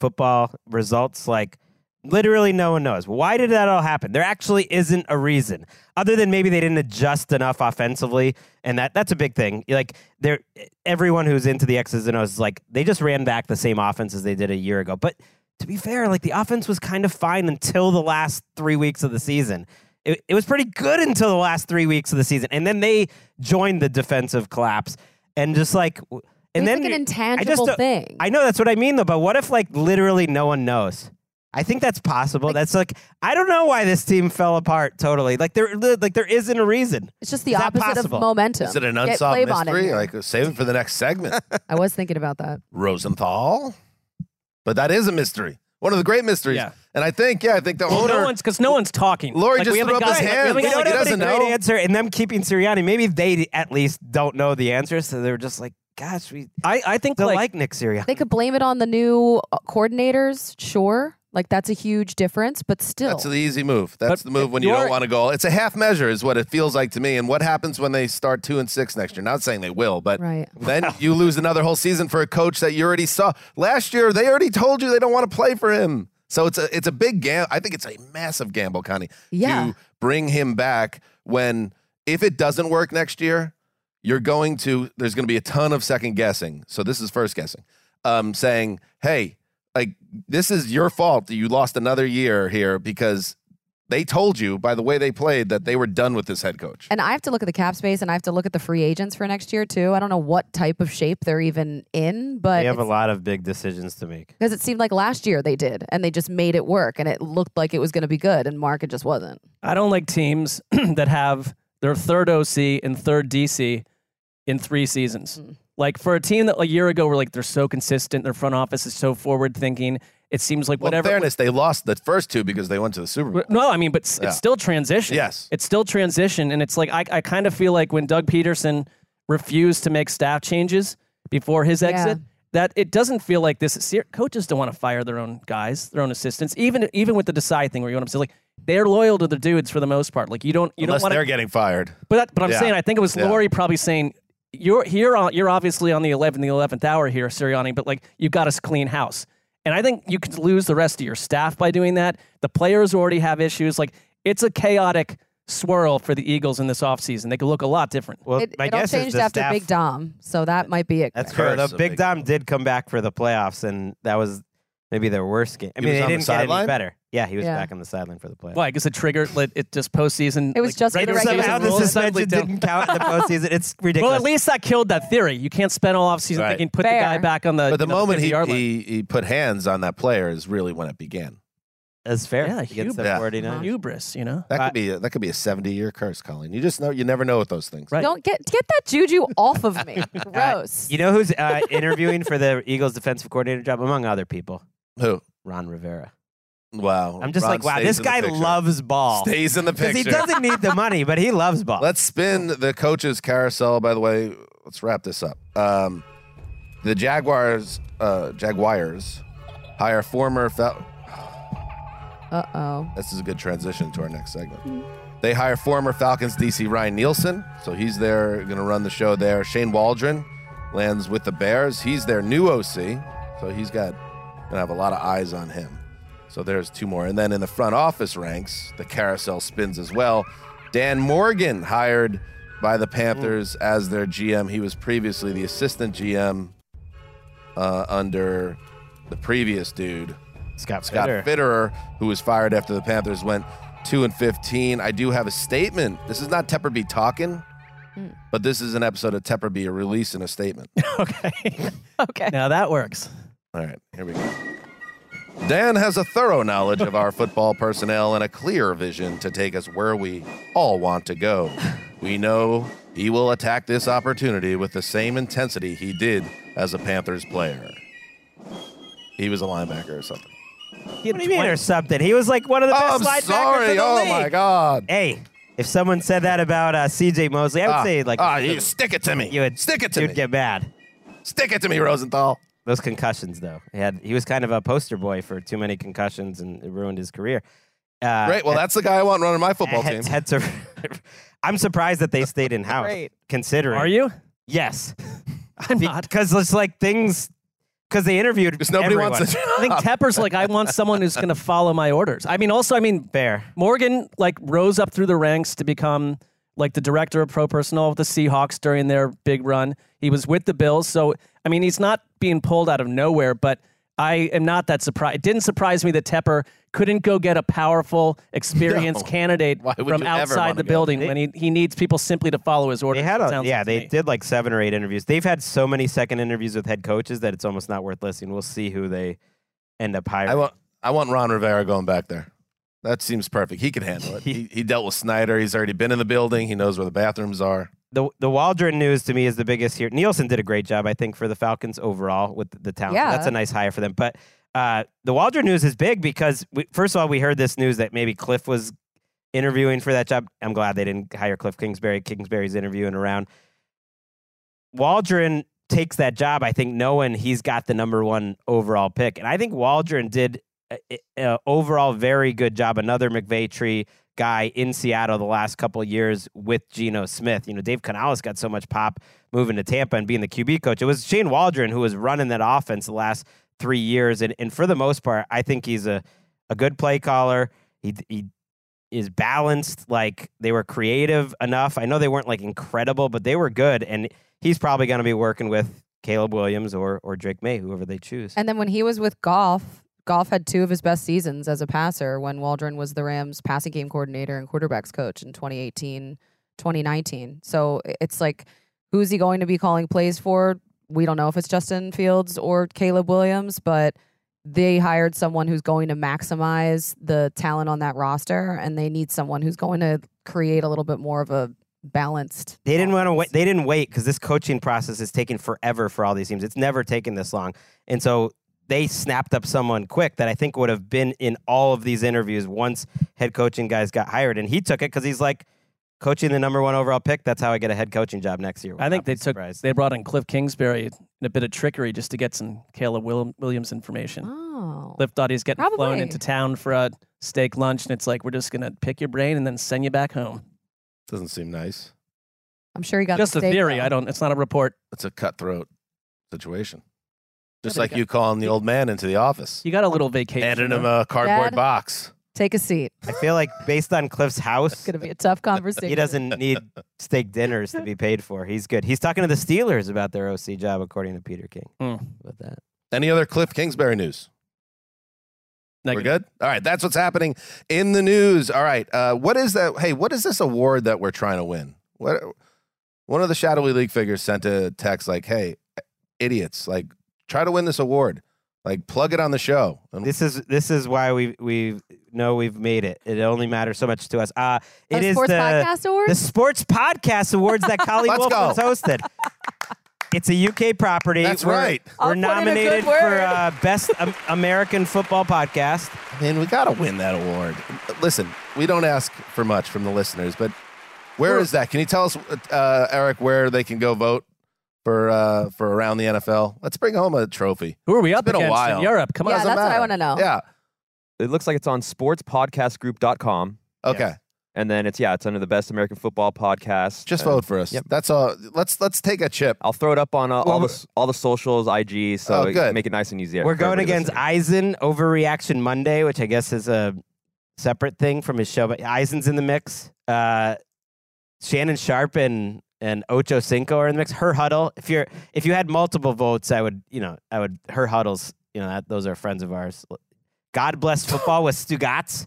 football results, like literally no one knows. Why did that all happen? There actually isn't a reason other than maybe they didn't adjust enough offensively. And that that's a big thing. Like there everyone who's into the X's and O's is like they just ran back the same offense as they did a year ago. But to be fair, like the offense was kind of fine until the last three weeks of the season. It, it was pretty good until the last three weeks of the season. And then they joined the defensive collapse and just like and it's then like an I just intangible don't- thing. I know that's what I mean though, but what if like literally no one knows? I think that's possible. that's like I don't know why this team fell apart totally. Like there like there isn't a reason. it's just the Is opposite of momentum. Is it an unsolved Flav on in mystery? Like save it for the next segment. I was thinking about that. Rosenthal, but that is a mystery. One of the great mysteries. Yeah. And I think, yeah, I think the Well, owner. no one's because no one's talking. Lurie Like, just we threw haven't up his got- we hand. haven't We Like, got- don't he have any doesn't great know. answer, and them keeping Sirianni. Maybe they at least don't know the answer, so they're just like, "Gosh, we I, I think don't like, like, Nick Sirianni." They could blame it on the new uh, coordinators, sure. Like that's a huge difference, but still. That's the easy move. That's But the move when you don't want to go. It's a half measure, is what it feels like to me. And what happens when they start two and six next year? Not saying they will, but right. then you lose another whole season for a coach that you already saw last year. They already told you they don't want to play for him. So it's a it's a big gamble. I think it's a massive gamble, Connie, Yeah. to bring him back when if it doesn't work next year, you're going to there's going to be a ton of second guessing. So this is first guessing, um, saying, "Hey, like this is your fault you lost another year here because they told you by the way they played that they were done with this head coach." And I have to look at the cap space and I have to look at the free agents for next year too. I don't know what type of shape they're even in, but They have a lot of big decisions to make. because it seemed like last year they did and they just made it work and it looked like it was going to be good and Mark it just wasn't. I don't like teams that have their third OC and third DC in three seasons. Mm. Like for a team that a year ago were like they're so consistent, their front office is so forward thinking. It seems like Well, in whatever. fairness, they lost the first two because they went to the Super Bowl. No, I mean, but s- Yeah. it's still transition. Yes. It's still transition. And it's like, I, I kind of feel like when Doug Pederson refused to make staff changes before his exit, that it doesn't feel like this. Coaches don't want to fire their own guys, their own assistants, even even with the decide thing where you want to say, like, they're loyal to the dudes for the most part. Like, you don't, you Unless don't want they're getting fired. But, that, but I'm Yeah. saying, I think it was Yeah. Lurie probably saying, you're here on, you're obviously on the 11th, the 11th hour here, Sirianni, but like, you've got to clean house. And I think you could lose the rest of your staff by doing that. The players already have issues. Like, it's a chaotic swirl for the Eagles in this offseason. They could look a lot different. Well, it my it all guess is changed the after staff- Big Dom, so that might be it. That's Greg. true. The of Big Big Dom did come back for the playoffs, and that was maybe their worst game. I mean, He mean, was they on the didn't get any sideline? better. Yeah, he was Yeah. back on the sideline for the playoffs. Well, I guess it triggered like, it just postseason. It was like, just for the regular regular season Somehow the rules. suspension didn't count in the postseason. It's ridiculous. Well, at least that killed that theory. You can't spend all offseason Right. thinking put the guy back on the. But the you know, moment he, 50-yard line. he he put hands on that player is really when it began. That's fair. Yeah, against the hubris. 49ers. hubris, you know. That could be a, that could be a seventy year curse, Colleen. You just know you never know with those things. Right. Don't get get that juju off of me. Gross. You know who's uh, interviewing for the Eagles defensive coordinator job, among other people? Who? Ron Rivera. Wow. I'm just Ron like, wow, stays this in the guy picture. loves ball. Stays in the Because picture. he doesn't need the money, but he loves ball. Let's spin the coaches carousel. By the way, let's wrap this up. Um, the Jaguars, uh, Jaguars, hire former. Fal- Uh oh. this is a good transition to our next segment. They hire former Falcons DC Ryan Nielsen, so he's there, going to run the show there. Shane Waldron lands with the Bears. He's their new OC, so he's got gonna have a lot of eyes on him. So there's two more, and then in the front office ranks, the carousel spins as well. Dan Morgan hired by the Panthers as their GM. He was previously the assistant GM uh, under the previous dude, Scott Scott Fitterer. Fitterer, who was fired after the Panthers went two and fifteen. I do have a statement. This is not Tepper B talking, but this is an episode of Tepper B releasing a statement. okay. Okay. Now that works. All right, here we go. Dan has a thorough knowledge of our football personnel and a clear vision to take us where we all want to go. We know he will attack this opportunity with the same intensity he did as a Panthers player. He was a linebacker or something. He What do you mean or something? He was like one of the Oh, best I'm linebackers sorry. in the Oh league. my God. Hey, if someone said that about uh, C.J. Mosley, I would Ah, say like ah, you stick it to me. you would stick it to you'd me. get mad. Stick it to me, Rosenthal. Those concussions, though, he had he was kind of a poster boy for too many concussions and it ruined his career. Uh, Great. Well, that's the guy I want running my football had- team. had to- I'm surprised that they stayed in house. Great. Considering, Are you? Yes, I'm not. because it's like things. Because they interviewed. Because nobody everyone. wants to. I think Tepper's like, I want someone who's going to follow my orders. I mean, also, I mean, Fair. Morgan like rose up through the ranks to become like the director of pro personnel with the Seahawks during their big run. He was with the Bills, so I mean, he's not being pulled out of nowhere. But I am not that surprised. It didn't surprise me that Tepper couldn't go get a powerful, experienced No. candidate from outside the go? building when he, he needs people simply to follow his orders. They had a, yeah, like they me. did like seven or eight interviews. They've had so many second interviews with head coaches that it's almost not worth listening. We'll see who they end up hiring. I want I want Ron Rivera going back there. That seems perfect. He can handle it. He, he dealt with Snyder. He's already been in the building. He knows where the bathrooms are. the the Waldron news to me is the biggest here. Nielsen did a great job, I think, for the Falcons overall with the talent. Yeah. That's a nice hire for them. But uh, the Waldron news is big because we, first of all, we heard this news that maybe Cliff was interviewing for that job. I'm glad they didn't hire Cliff Kingsbury. Kingsbury's interviewing around. Waldron takes that job, I think, knowing he's got the number one overall pick, and I think Waldron did overall very good job. Another McVay tree guy in Seattle the last couple years with Geno Smith. You know, Dave Canales got so much pop moving to Tampa and being the QB coach. It was Shane Waldron who was running that offense the last three years, and and for the most part, I think he's a a good play caller. He he is balanced. Like they were creative enough. I know they weren't like incredible, but they were good, and he's probably going to be working with Caleb Williams or or Drake Maye, whoever they choose. And then when he was with Goff, Goff had two of his best seasons as a passer when Waldron was the Rams passing game coordinator and quarterbacks coach in 2018, 2019. So it's like, who's he going to be calling plays for? We don't know if it's Justin Fields or Caleb Williams, but they hired someone who's going to maximize the talent on that roster, and they need someone who's going to create a little bit more of a balanced. They didn't want to wait. They didn't wait because this coaching process is taking forever for all these teams. It's never taken this long, and so they snapped up someone quick that I think would have been in all of these interviews once head coaching guys got hired, and he took it because he's like coaching the number one overall pick. That's how I get a head coaching job next year. I think they be took surprised. they brought in Cliff Kingsbury and a bit of trickery just to get some Caleb Williams information. Oh. Cliff thought he was getting flown into town for a steak lunch, and it's like we're just gonna pick your brain and then send you back home. Doesn't seem nice. I'm sure he got Just the a theory. though. I don't. It's not a report. It's a cutthroat situation. Just like you calling the old man into the office, You got a little vacation. handing him a cardboard Dad? box. Take a seat. I feel like based on Cliff's house, It's gonna be a tough conversation. he doesn't need steak dinners to be paid for. He's good. He's talking to the Steelers about their OC job, according to Peter King. Hmm. About that. Any other Cliff Kingsbury news? We're Negative. good. All right, that's what's happening in the news. All right, uh, what is that? Hey, what is this award that we're trying to win? What? One of the shadowy league figures sent a text like, "Hey, idiots! Like, try to win this award. Like, plug it on the show." This is this is why we we know we've made it. It only matters so much to us. Uh A it is sports the podcast award. the sports podcast awards that Collie Let's Wolfe go. has hosted. It's a UK property. That's We're- right. We're put in a good nominated for uh, best um, American football podcast. man, we gotta win that award. Listen, we don't ask for much from the listeners, but where is that? Can you tell us, uh, Eric, where they can go vote for uh, for around the NFL? Let's bring home a trophy. Who are we up been a against while. in Europe? Come Yeah, on. Doesn't that's what I wanna know. Yeah. It looks like it's on sportspodcastgroup.com. Okay. And then it's yeah, it's under the Best American Football Podcast. Just And- vote for us. Yep. That's all. Let's let's take a chip. I'll throw it up on uh, all Well, the all the socials, IG, so Oh, good. make it nice and easy. We're going against listening. Eisen Overreaction Monday, which I guess is a separate thing from his show. But Eisen's in the mix. Uh, Shannon Sharpe and and Ocho Cinco are in the mix. Her huddle. If you're if you had multiple votes, I would you know I would her huddles. You know that, those are friends of ours. God bless football with Stugatz,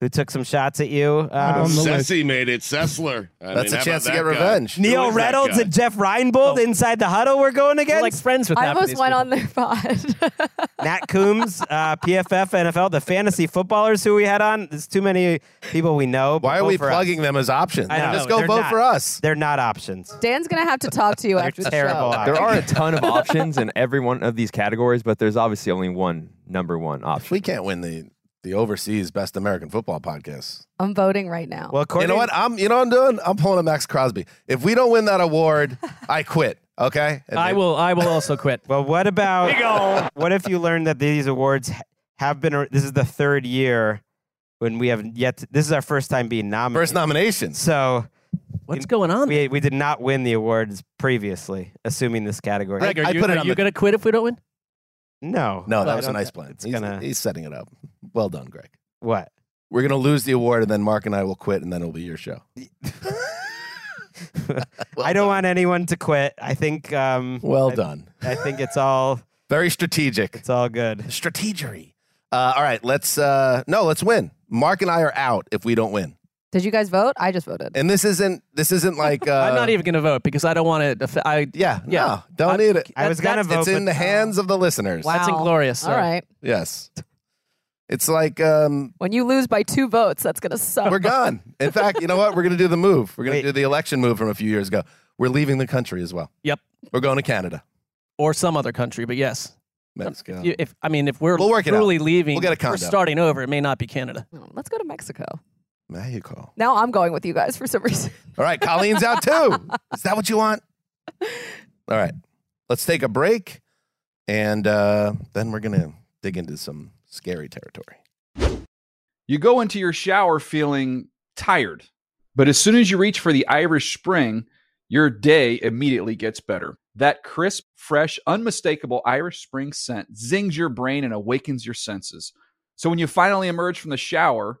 who took some shots at you. Um, Ceci made it. Sessler. I That's mean, a chance to get guy? revenge. Neil is that Reynolds and Jeff Reinebold inside the huddle. We're going against. We're like friends with that. I almost went people. on their pod. Nat Coombs, uh, PFF, NFL, the fantasy footballers who we had on. There's too many people we know. Why are we for us. plugging them as options? I know, Just go vote not. for us. They're not options. Dan's gonna have to talk to you after the terrible show. options. There are a ton of options in every one of these categories, but there's obviously only one number one If option. we can't win the the overseas best American football podcast, I'm voting right now. Well, you know what? I'm you know what I'm doing. I'm pulling a Maxx Crosby. If we don't win that award, I quit. Okay. And I they- will. I will also quit. Well, what about what if you learn that these awards have been? This is the third year when we have yet. To, this is our first time being nominated. First nomination. So What's going on? we we did not win the awards previously, assuming this category. Gregg, are I you, put it are on you the- going to quit if we don't win? No, No, that was a nice plan. He's, gonna he's setting it up. Well done, Gregg. what? We're gonna lose the award, and then Marc and I will quit, and then it'll be your show. I don't want anyone to quit. I think. Um, Well I- done. I think it's all Very strategic. it's all good. Strategery. Uh, all right, let's uh, no, let's win. Marc and I are out if we don't win. Did you guys vote? I just voted. And this isn't this isn't like uh, I'm not even going to vote because I don't want to. I, Yeah, Yeah. no, don't I- need it. I was gonna vote. It's in but- the hands of the listeners. Wow. That's inglorious. All sir. right. Yes. It's like um, When you lose by two votes, that's gonna suck. we're gone. In fact, you know what? We're going to do the move. We're going Wait. to do the election move from a few years ago. We're leaving the country as well. Yep. We're going to Canada. Or some other country, but yes. Mexico. You- If I mean, if we're We'll work it out. truly leaving, We'll get a if we're starting over. It may not be Canada. Let's go to Mexico. Mexico. Now I'm going with you guys for some reason. All right, Colleen's out too. Is that what you want? All right. Let's take a break and uh, then we're going to dig into some scary territory. You go into your shower feeling tired, but as soon as you reach for the Irish Spring, your day immediately gets better. That crisp, fresh, unmistakable Irish Spring scent zings your brain and awakens your senses. So when you finally emerge from the shower,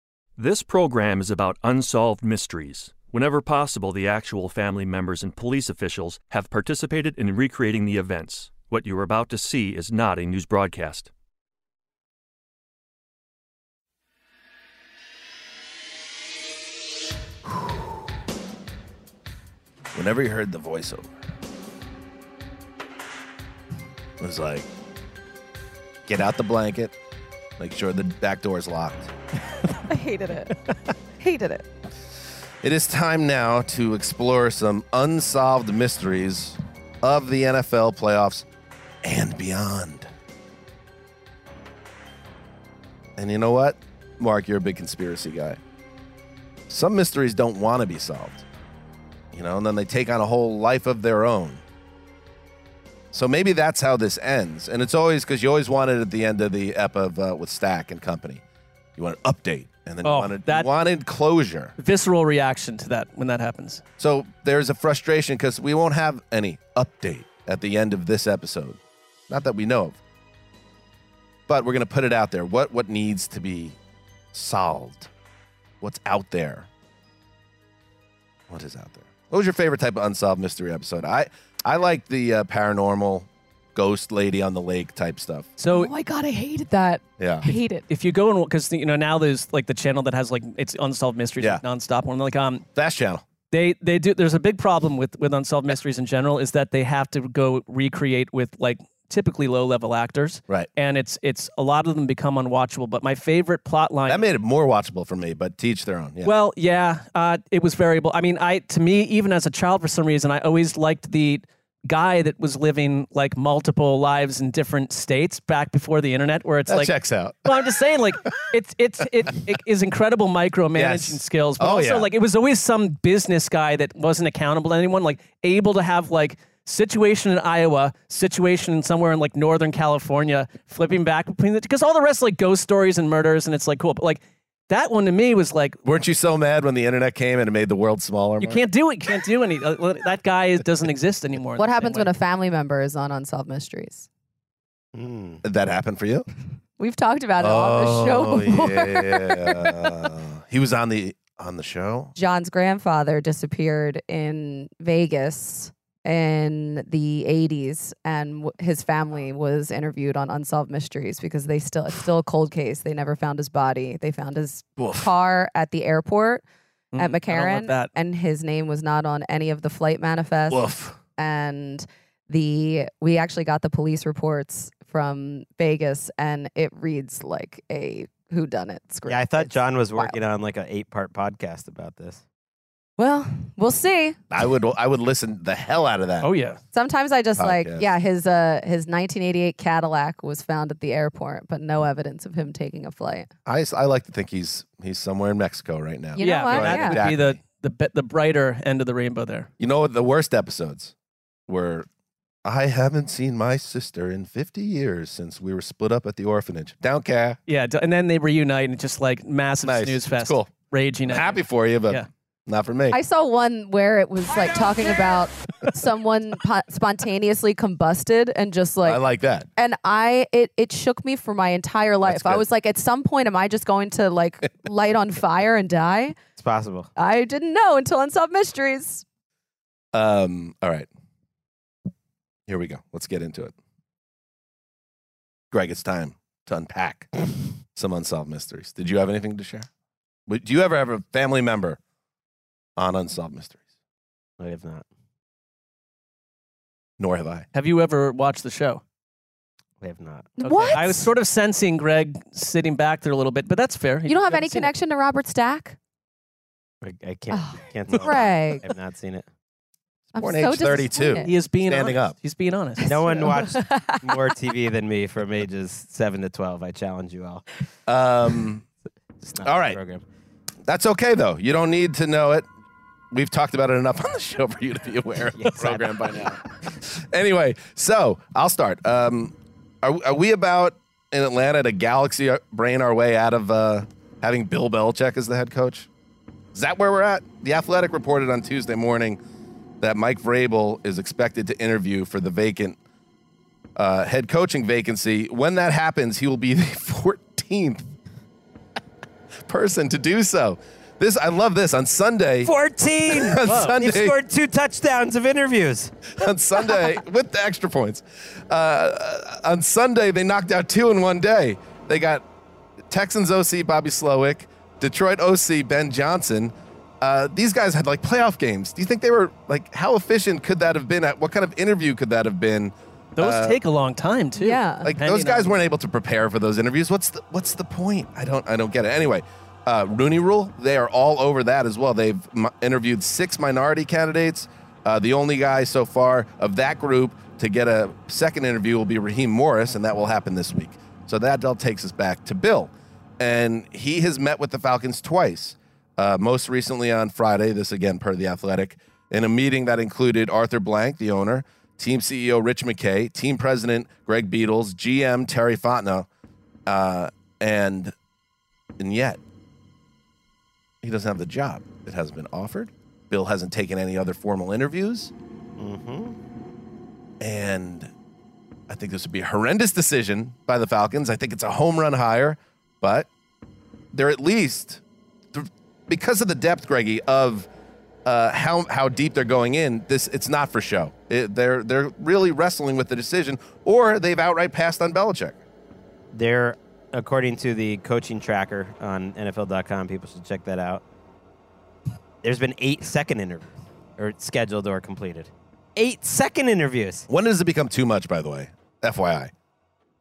This program is about unsolved mysteries. Whenever possible, the actual family members and police officials have participated in recreating the events. What you are about to see is not a news broadcast. Whenever you heard the voiceover, it was like, get out the blanket, make sure the back door is locked. I hated it. hated it. It is time now to explore some unsolved mysteries of the NFL playoffs and beyond. And you know what? Marc, you're a big conspiracy guy. Some mysteries don't want to be solved, you know, and then they take on a whole life of their own. So maybe that's how this ends. And it's always because you always wanted at the end of the ep of uh, with Stack and company, you want an update and then you, Oh, wanted, that- you wanted closure. Visceral reaction to that when that happens. So there's a frustration because we won't have any update at the end of this episode. Not that we know of. But we're going to put it out there. What what needs to be solved? What's out there? What is out there? What was your favorite type of unsolved mystery episode? I I like the uh, paranormal ghost lady on the lake type stuff. So Oh my god, I hated that. Yeah. I hate it. if you go and because you know now there's like the channel that has like it's unsolved mysteries Yeah. like, nonstop one like um Fast channel. they they do there's a big problem with with unsolved mysteries in general is that they have to go recreate with like typically low level actors Right. and it's it's a lot of them become unwatchable but my favorite plot line That made it more watchable for me, but teach their own. Yeah. well yeah uh, it was variable i mean i to me even as a child for some reason i always liked the guy that was living like multiple lives in different states back before the internet where it's that like checks out. well, I'm just saying, like it's it's it, it is incredible micromanaging Yes. skills, but Oh, also yeah. like it was always some business guy that wasn't accountable to anyone, like able to have like situation in Iowa, situation somewhere in like Northern California, flipping back between the because all the rest like ghost stories and murders, and it's like cool, but like that one to me was like Weren't you so mad when the internet came and it made the world smaller? you Mark? can't do it, you can't do any. uh, that guy is- doesn't exist anymore. What happens when a family member is on Unsolved Mysteries? Did that happened for you? We've talked about it on the show Oh, before. yeah. he was on the on the show. John's grandfather disappeared in Vegas in the 80s and his family was interviewed on unsolved mysteries because they still it's still a cold case they never found his body they found his Woof. car at the airport Mm, at I don't want McCarran that. and his name was not on any of the flight manifests Woof. and the we actually got the police reports from Vegas and it reads like a who done it script Yeah, I thought It's John was wild. working on like an eight part podcast about this. Well we'll see I would I would listen the hell out of that. Oh yeah, Sometimes I just like, Podcast. yeah, his uh his 1988 Cadillac was found at the airport, but no evidence of him taking a flight. I, s- I like to think he's he's somewhere in Mexico right now. You know yeah, what? that Yeah. would be the the be- the brighter end of the rainbow there. You know what? The worst episodes were I haven't seen my sister in 50 years since we were split up at the orphanage. Don't care. Yeah, d- and then they reunite and just like massive Nice. snooze It's fest. cool. Raging. I'm happy for you, but Yeah. Not for me. I saw one where it was like talking about someone po- spontaneously combusted and just like I like that. and I it it shook me for my entire life. I good. was like at some point am I just going to like light on fire and die? It's possible. I didn't know until Unsolved Mysteries. Um, all right. Here we go. Let's get into it. Gregg, it's time to unpack some unsolved mysteries. Did you have anything to share? Do you ever have a family member on unsolved mysteries? I have not. Nor have I. Have you ever watched the show? I have not. Okay. What? I was sort of sensing Gregg sitting back there a little bit, but that's fair. You don't have any seen it. connection to Robert Stack? I, I can't. Oh, can't tell. Gregg. I have not seen it. I'm Born so age 32. He is being Standing honest. up. He's being honest. No one watched more TV than me from ages seven to twelve. I challenge you all. Um, Just not All the right. Program. that's okay, though. You don't need to know it. We've talked about it enough on the show for you to be aware of the Yes, I program by now. anyway, so I'll start. Um, are, are we about in Atlanta to galaxy brain our way out of uh, having Bill Belichick as the head coach? Is that where we're at? The Athletic reported on Tuesday morning that Mike Vrabel is expected to interview for the vacant uh, head coaching vacancy. When that happens, he will be the 14th person to do so. This I love this on Sunday. 14. on Whoa. Sunday, They've scored two touchdowns of interviews. on Sunday with the extra points. Uh, on Sunday, they knocked out two in one day. They got Texans OC Bobby Slowik, Detroit OC Ben Johnson. Uh, these guys had like playoff games. Do you think they were like how efficient could that have been? At what kind of interview could that have been? Those Uh, take a long time too. Yeah. like those guys on- weren't able to prepare for those interviews. What's the what's the point? I don't I don't get it. Anyway, uh, Rooney Rule they are all over that as well. They've m- interviewed six minority candidates. Uh, the only guy so far of that group to get a second interview will be Raheem Morris, and that will happen this week. So that all takes us back to Bill, and he has met with the Falcons twice. Uh, most recently on Friday, this again per the Athletic, in a meeting that included Arthur Blank, the owner, team CEO Rich McKay, team president Greg Beadles, GM Terry Fontenot, uh, and and yet he doesn't have the job. It hasn't been offered. Bill hasn't taken any other formal interviews, Mm-hmm. and I think this would be a horrendous decision by the Falcons. I think it's a home run hire, but they're at least because of the depth, Greggy, of uh, how how deep they're going in. This it's not for show. It, they're they're really wrestling with the decision, or they've outright passed on Belichick. They're, according to the coaching tracker on NFL.com, people should check that out. There's been eight second interviews, or scheduled or completed. Eight second interviews. When does it become too much? By the way, FYI.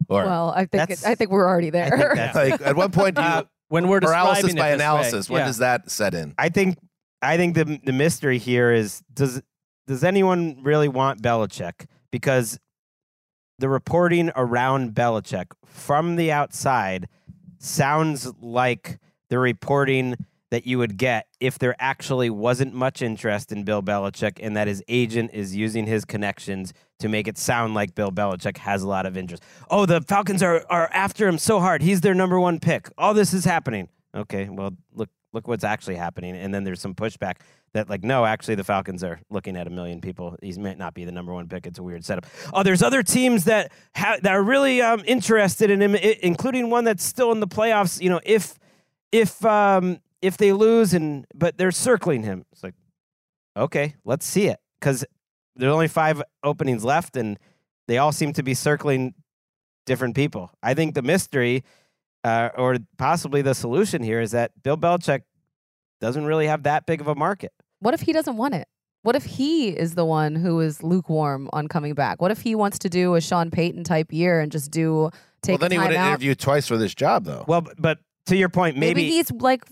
Or well, I think it, I think we're already there. like at what point do you Uh, when we're paralysis describing it by this way, analysis? When yeah. does that set in? I think I think the the mystery here is does does anyone really want Belichick? Because the reporting around Belichick from the outside sounds like the reporting that you would get if there actually wasn't much interest in Bill Belichick and that his agent is using his connections to make it sound like Bill Belichick has a lot of interest. Oh, the Falcons are, are after him so hard. He's their number one pick. All this is happening. Okay, well, look look what's actually happening. And then there's some pushback that like, no, actually the Falcons are looking at a million people. He might not be the number one pick. It's a weird setup. Oh, there's other teams that ha- that are really um, interested in him, including one that's still in the playoffs. You know, if if um, if they lose and but they're circling him. It's like, okay, let's see it because there's only five openings left, and they all seem to be circling different people. I think the mystery, uh, or possibly the solution here, is that Bill Belichick doesn't really have that big of a market. What if he doesn't want it? What if he is the one who is lukewarm on coming back? What if he wants to do a Sean Payton type year and just do take? Well, take then a he would time have interviewed twice for this job, though. Well, b- but to your point, Maybe, maybe, he's like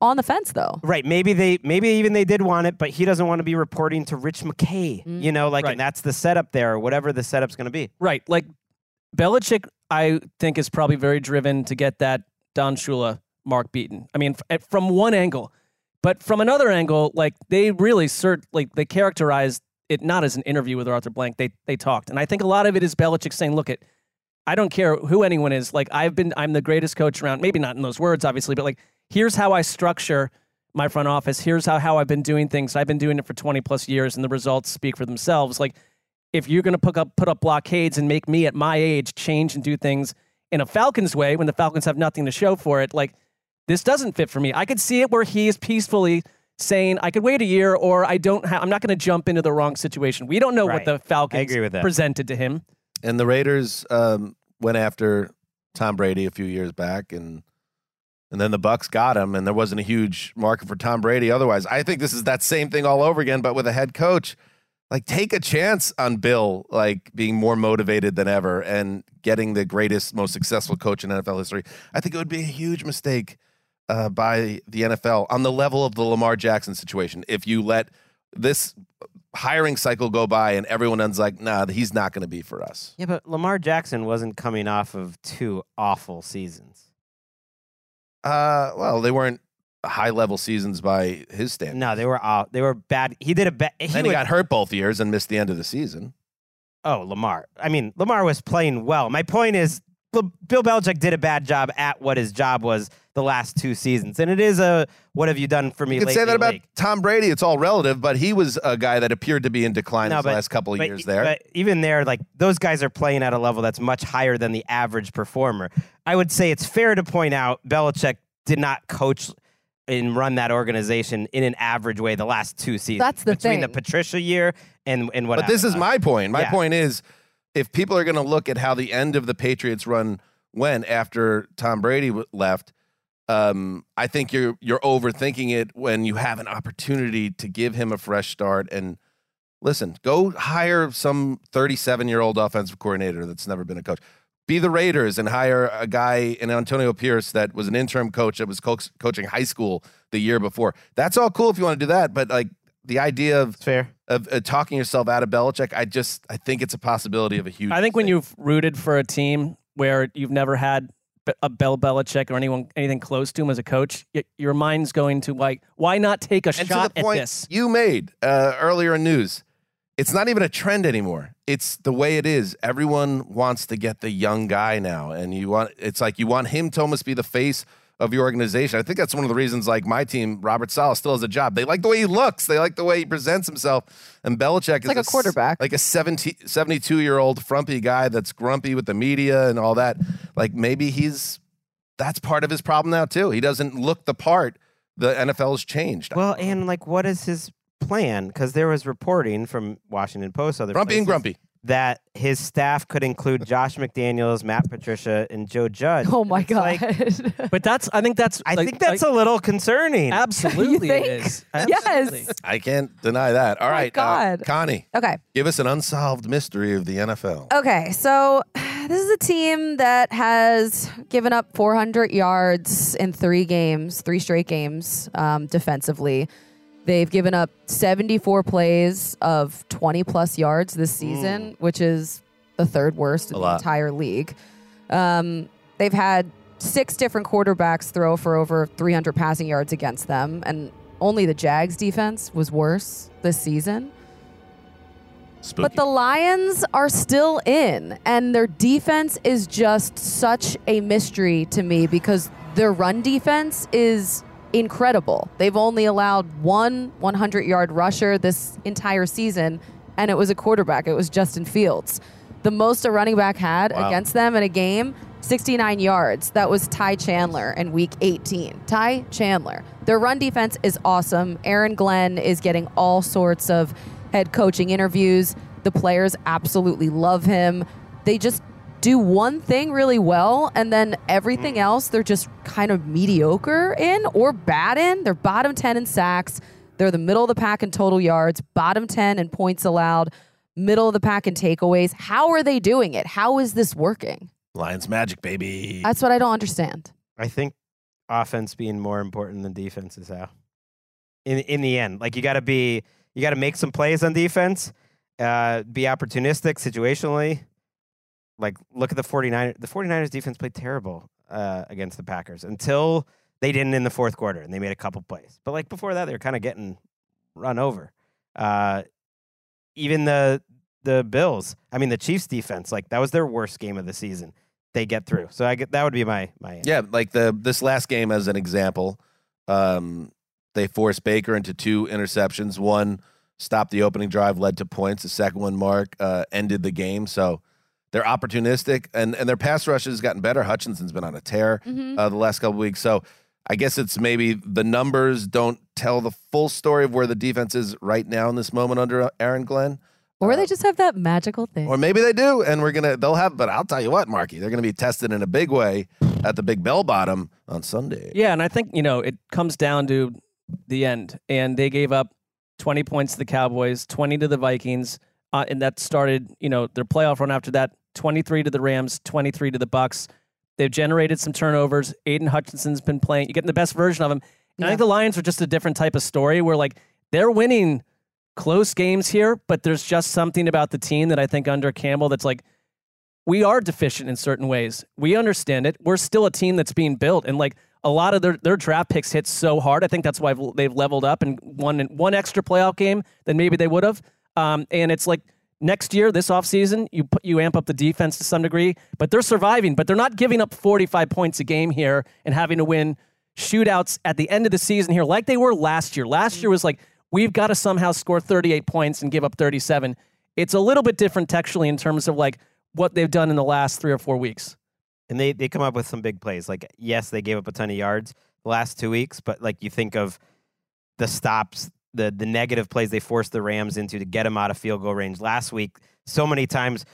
on the fence though. right. Maybe they, maybe even they did want it, but he doesn't want to be reporting to Rich McKay. Mm. You know, like, Right. and that's the setup there, or whatever the setup's going to be. Right. Like Belichick, I think is probably very driven to get that Don Shula mark beaten. I mean, f- eh, from one angle, but from another angle, like they really cert, like they characterized it not as an interview with Arthur Blank. They they talked, and I think a lot of it is Belichick saying, "Look, it, I don't care who anyone is. Like I've been, I'm the greatest coach around. Maybe not in those words, obviously, but like here's how I structure my front office. Here's how how I've been doing things. I've been doing it for 20 plus years, and the results speak for themselves. Like if you're going to put up put up blockades and make me at my age change and do things in a Falcons way when the Falcons have nothing to show for it, like this doesn't fit for me. I could see it where he is peacefully saying, "I could wait a year, or I don't. Ha- I'm not going to jump into the wrong situation." We don't know Right. what the Falcons agree with that. presented to him. And the Raiders um, went after Tom Brady a few years back, and and then the Bucks got him, and there wasn't a huge market for Tom Brady. Otherwise, I think this is that same thing all over again, but with a head coach. Like, take a chance on Bill, like being more motivated than ever and getting the greatest, most successful coach in NFL history. I think it would be a huge mistake uh, by the NFL on the level of the Lamar Jackson situation. If you let this hiring cycle go by and everyone ends like, nah, he's not going to be for us. Yeah, but Lamar Jackson wasn't coming off of two awful seasons. Uh, well, they weren't high level seasons by his standards. No, they were all they were bad. He did a bad. He and he would- got hurt both years and missed the end of the season. Oh, Lamar. I mean, Lamar was playing well. My point is, Bill Belichick did a bad job at what his job was the last two seasons, and it is a what have you done for me? You could say that about league. Tom Brady. It's all relative, but he was a guy that appeared to be in decline No, his but- last couple of but- years there. But even there, like those guys are playing at a level that's much higher than the average performer. I would say it's fair to point out Belichick did not coach and run that organization in an average way the last two seasons. That's the between the. Patricia year and and what. But this is my point. My Yeah. point is, if people are going to look at how the end of the Patriots run went after Tom Brady left, um, I think you're you're overthinking it when you have an opportunity to give him a fresh start. And listen, go hire some 37 year old offensive coordinator that's never been a coach. Be the Raiders and hire a guy in Antonio Pierce that was an interim coach that was co- coaching high school the year before. That's all cool if you want to do that, but like the idea of fair of uh, talking yourself out of Belichick, I just I think it's a possibility of a huge. I think when you've rooted for a team where you've never had Be- a Bell Belichick or anyone anything close to him as a coach, y- your mind's going to like, why not take a and shot to the at point this? you made uh, earlier in news, it's not even a trend anymore. It's the way it is. Everyone wants to get the young guy now, and you want it's like you want him to almost be the face of your organization. I think that's one of the reasons. Like my team, Robert Saleh still has a job. They like the way he looks. They like the way he presents himself. And Belichick is like a quarterback. like a 70, 72 year old frumpy guy that's grumpy with the media and all that. Like maybe he's that's part of his problem now too. He doesn't look the part. The NFL's changed. Well, and like, what is his plan? Because there was reporting from Washington Post, other Grumpy and grumpy. That his staff could include Josh McDaniels, Matt Patricia, and Joe Judge. Oh my And it's like- god. But that's, I think that's, I like- think that's like- a little concerning. absolutely think? it is. yes. I can't deny that. All my right, uh, God. Connie, Okay. give us an unsolved mystery of the NFL. Okay, so this is a team that has given up 400 yards in three games, three straight games um, defensively. They've given up 74 plays of 20 plus yards this season, which is the third worst in A the lot. entire league. Um, they've had six different quarterbacks throw for over 300 passing yards against them, and only the Jags defense was worse this season. But the Lions are still in, and their defense is just such a mystery to me because their run defense is incredible. They've only allowed one 100 yard rusher this entire season, and it was a quarterback. It was Justin Fields. The most a running back had Wow. against them in a game, 69 yards. That was Ty Chandler in week 18. Ty Chandler. Their run defense is awesome. Aaron Glenn is getting all sorts of head coaching interviews. The players absolutely love him. They just do one thing really well, and then everything else they're just kind of mediocre in or bad in. They're bottom 10 in sacks. They're the middle of the pack in total yards, bottom 10 in points allowed, middle of the pack in takeaways. How are they doing it? How is this working? Lions magic, baby. That's what I don't understand. I think offense being more important than defense is how. In in the end, like you got to be, you got to make some plays on defense, uh, be opportunistic situationally. Like look at the 49ers. The 49ers defense played terrible uh, against the Packers until they didn't in the fourth quarter and they made a couple plays. But like before that, they were kind of getting run over. Uh, even the the Bills, I mean the Chiefs defense, like that was their worst game of the season. They get through. So I get that would be my my Yeah, like the this last game as an example, um, they forced Baker into two interceptions. One stopped the opening drive, led to points. The second one, Marc, uh, ended the game. So they're opportunistic, and and their pass rush has gotten better. Hutchinson's been on a tear Mhm. uh, the last couple weeks. So I guess it's maybe the numbers don't tell the full story of where the defense is right now in this moment under Aaron Glenn. Or they just have that magical thing. Or maybe they do, and we're gonna they'll have. But I'll tell you what, Marky, they're gonna be tested in a big way at the Big Bell Bottom on Sunday. Yeah, and I think you know it comes down to the end, and they gave up 20 points to the Cowboys, 20 to the Vikings, uh, and that started you know their playoff run after that. 23 to the Rams, 23 to the Bucks. They've generated some turnovers. Aidan Hutchinson's been playing. You're getting the best version of him. And I think the Lions are just a different type of story where like they're winning close games here, but there's just something about the team that I think under Campbell that's like we are deficient in certain ways. We understand it. We're still a team that's being built, and like a lot of their, their draft picks hit so hard. I think that's why they've leveled up and won one extra playoff game than maybe they would have. Um, and it's like next year, this offseason, you put you amp up the defense to some degree, but they're surviving. But they're not giving up 45 points a game here and having to win shootouts at the end of the season here like they were last year. Last year was like we've got to somehow score 38 points and give up 37. It's a little bit different textually in terms of like what they've done in the last three or four weeks. and they they come up with some big plays. Like yes, they gave up a ton of yards. the last two weeks, but like you think of the stops, the the negative plays they forced the Rams into to get them out of field goal range last week. So many times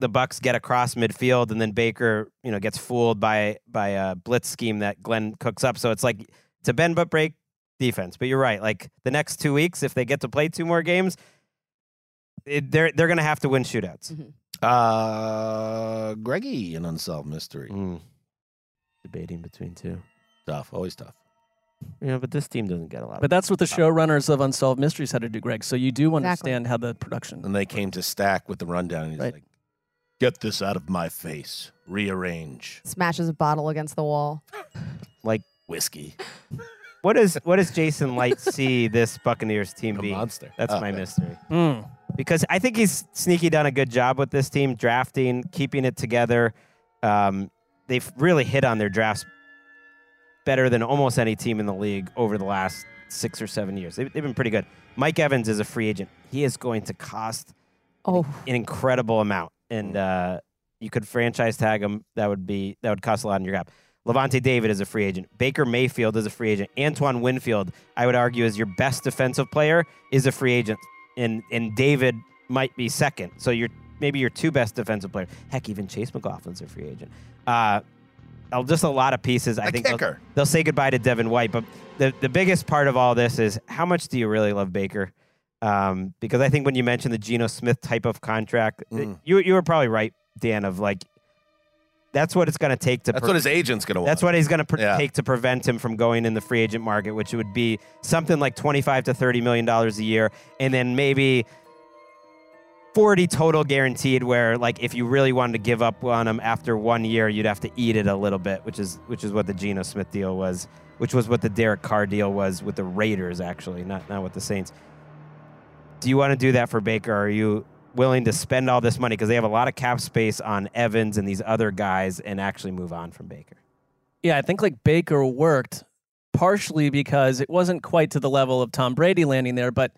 the Bucks get across midfield and then Baker, you know, gets fooled by by a blitz scheme that Glenn cooks up. So it's like it's a bend but break defense. But you're right. Like the next two weeks, if they get to play two more games, it, they're they're going to have to win shootouts. Uh, Greggy, an unsolved mystery. Mm. Debating between two. Tough, always tough. Yeah, but this team doesn't get a lot. But that's what the showrunners of Unsolved Mysteries had to do, Gregg. So you do understand how the production. And they came to Stack with the rundown. And he's like, "Get this out of my face. Rearrange." Smashes a bottle against the wall. like whiskey. What does what does Jason Licht see this Buccaneers team be? monster. That's Oh, my okay. mystery. Mm. Because I think he's sneaky done a good job with this team, drafting, keeping it together. Um, they've really hit on their drafts better than almost any team in the league over the last six or seven years. They've, they've been pretty good. Mike Evans is a free agent. He is going to cost oh. an incredible amount, and uh, you could franchise tag him. That would be that would cost a lot in your cap. Lavonte David is a free agent. Baker Mayfield is a free agent. Antoine Winfield, I would argue, is your best defensive player, is a free agent, and and David might be second. So you're maybe your two best defensive players. Heck, even Chase McLaughlin's a free agent. Uh, uh, just a lot of pieces. I A think they'll, they'll say goodbye to Devin White. But the the biggest part of all this is how much do you really love Baker? Um, because I think when you mentioned the Geno Smith type of contract, Mm. you you were probably right, Dan. Of like, that's what it's going to take to. That's what his agent's gonna That's what he's going to pre- Yeah. take to prevent him from going in the free agent market, which would be something like twenty-five to thirty million dollars a year, and then maybe. 40 total guaranteed where like if you really wanted to give up on him after one year you'd have to eat it a little bit which is which is what the Geno Smith deal was which was what the Derek Carr deal was with the Raiders actually not not with the Saints. Do you want to do that for Baker? Are you willing to spend all this money? Because they have a lot of cap space on Evans and these other guys and actually move on from Baker. Yeah, I think like Baker worked partially because it wasn't quite to the level of Tom Brady landing there, but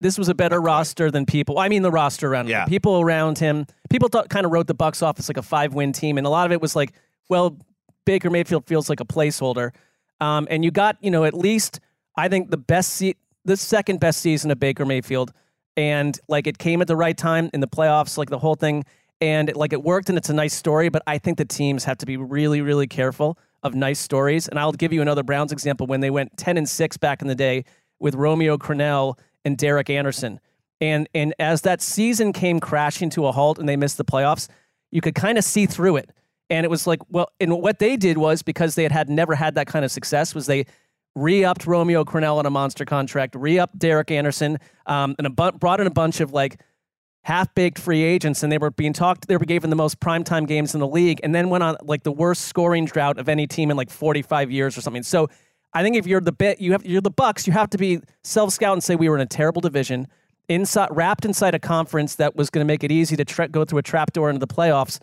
this was a better roster than people. I mean, the roster around him, people around him. People thought kind of wrote the Bucs off as like a five-win team, and a lot of it was like, well, Baker Mayfield feels like a placeholder. Um, and you got you know at least I think the best se- the second best season of Baker Mayfield, and like it came at the right time in the playoffs, like the whole thing, and like it worked, and it's a nice story. But I think the teams have to be really really careful of nice stories. And I'll give you another Browns example when they went ten and six back in the day with Romeo Crennel and Derek Anderson. And and as that season came crashing to a halt and they missed the playoffs, you could kind of see through it. And it was like, well, and what they did was because they had, had never had that kind of success was they re-upped Romeo Crennel on a monster contract, re-upped Derek Anderson, um, and bu- brought in a bunch of like half-baked free agents, and they were being talked. They were given the most primetime games in the league, and then went on like the worst scoring drought of any team in like 45 years or something. So I think if you're the bit, you have you're the Bucs. You have to be self-scout and say we were in a terrible division, inside wrapped inside a conference that was going to make it easy to tra- go through a trap door into the playoffs.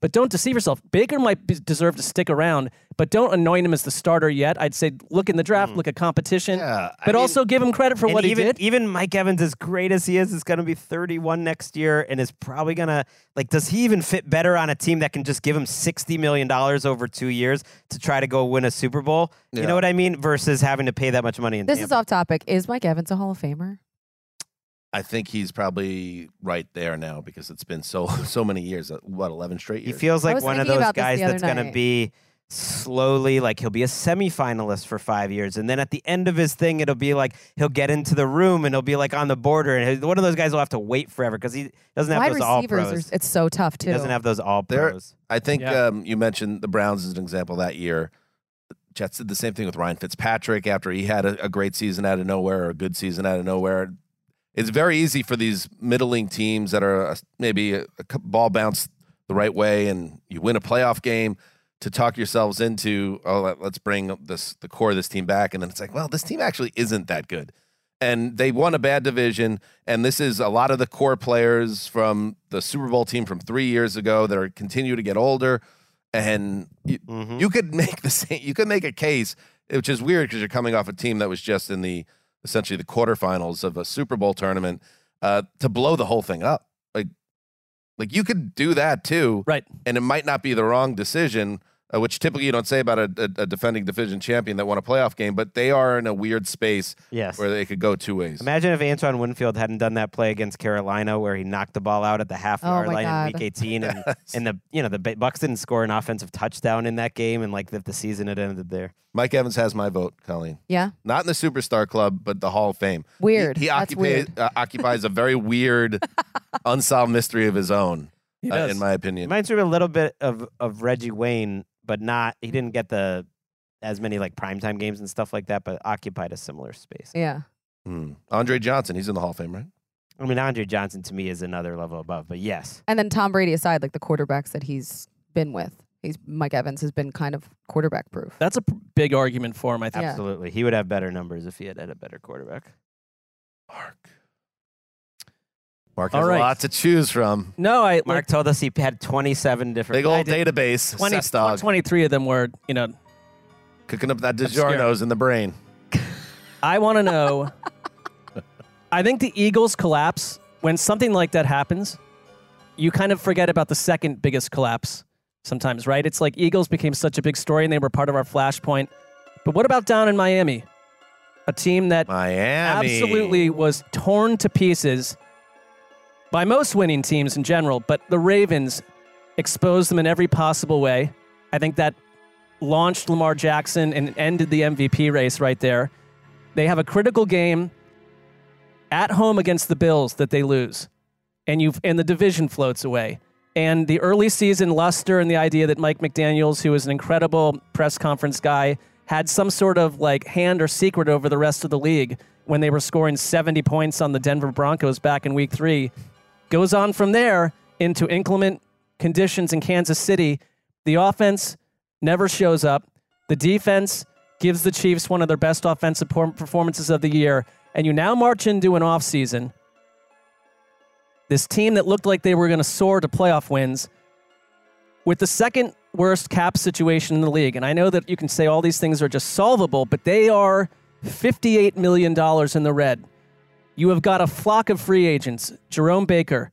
But don't deceive yourself. Baker might be, deserve to stick around, but don't anoint him as the starter yet. I'd say look in the draft, hmm. look at competition, but also give him credit for what even, he did. Even Mike Evans, as great as he is, is going to be 31 next year and is probably going to, like, does he even fit better on a team that can just give him $60 million over two years to try to go win a Super Bowl? You know what I mean? Versus having to pay that much money in This Tampa. is off topic. Is Mike Evans a Hall of Famer? I think he's probably right there now because it's been so so many years. uh, What eleven straight years? He feels like one of those guys that's going to be slowly like he'll be a semifinalist for five years and then at the end of his thing it'll be like he'll get into the room and he'll be like on the border and one of those guys will have to wait forever because he doesn't have Wide those all receivers, pros are, it's so tough too. he doesn't have those all There- pros I think Yeah. um, you mentioned the Browns as an example that year. Jets did the same thing with Ryan Fitzpatrick after he had a, a great season out of nowhere or a good season out of nowhere. It's very easy for these middling teams that are uh, maybe a, a ball bounce the right way and you win a playoff game to talk yourselves into oh let- let's bring this the core of this team back. And then it's like well this team actually isn't that good. And they won a bad division. And this is a lot of the core players from the Super Bowl team from 3 years ago that are continue to get older. And you, you could make the same you could make a case which is weird because you're coming off a team that was just in the essentially the quarterfinals of a Super Bowl tournament uh, to blow the whole thing up. Like like you could do that too. Right. And it might not be the wrong decision uh, which typically you don't say about a, a, a defending division champion that won a playoff game, but they are in a weird space Yes. where they could go two ways. Imagine if Antoine Winfield hadn't done that play against Carolina where he knocked the ball out at the half Oh yard my line God. in week 18 and, Yes. and the you know the Bucs didn't score an offensive touchdown in that game and like if the season had ended there. Mike Evans has my vote, Colleen. Yeah. Not in the superstar club, but the Hall of Fame. Weird. He, That's occupa- weird. Uh, occupies a very weird, unsolved mystery of his own, uh, in my opinion. Reminds me a little bit of of Reggie Wayne, but not he didn't get the as many like primetime games and stuff like that, but occupied a similar space. Yeah. Hmm. Andre Johnson, he's in the Hall of Fame, right? I mean, Andre Johnson to me is another level above, but yes. And then Tom Brady aside, like the quarterbacks that he's been with, he's Mike Evans has been kind of quarterback proof. That's a p- big argument for him. I think. Yeah. Absolutely. He would have better numbers if he had had a better quarterback. Marc All has right. a lot to choose from. No, I Marc told us he had 27 different Big old did- database. 20, Cess dog. 23 of them were, you know, Cooking up that Obscure. DiGiorno's in the brain. I want to know. I think the Eagles collapse when something like that happens. You kind of forget about the second biggest collapse sometimes, right? It's like Eagles became such a big story and they were part of our flashpoint. But what about down in Miami? A team that Miami. absolutely was torn to pieces by most winning teams in general, but the Ravens exposed them in every possible way. I think that launched Lamar Jackson and ended the MVP race right there. They have a critical game at home against the Bills that they lose, and you've and the division floats away. And the early season luster and the idea that Mike McDaniels, who is an incredible press conference guy, had some sort of like hand or secret over the rest of the league when they were scoring 70 points on the Denver Broncos back in week three, goes on from there into inclement conditions in Kansas City. The offense never shows up. The defense gives the Chiefs one of their best offensive performances of the year. And you now march into an offseason. This team that looked like they were going to soar to playoff wins with the second worst cap situation in the league. And I know that you can say all these things are just solvable, but they are $58 million in the red. You have got a flock of free agents Jerome Baker,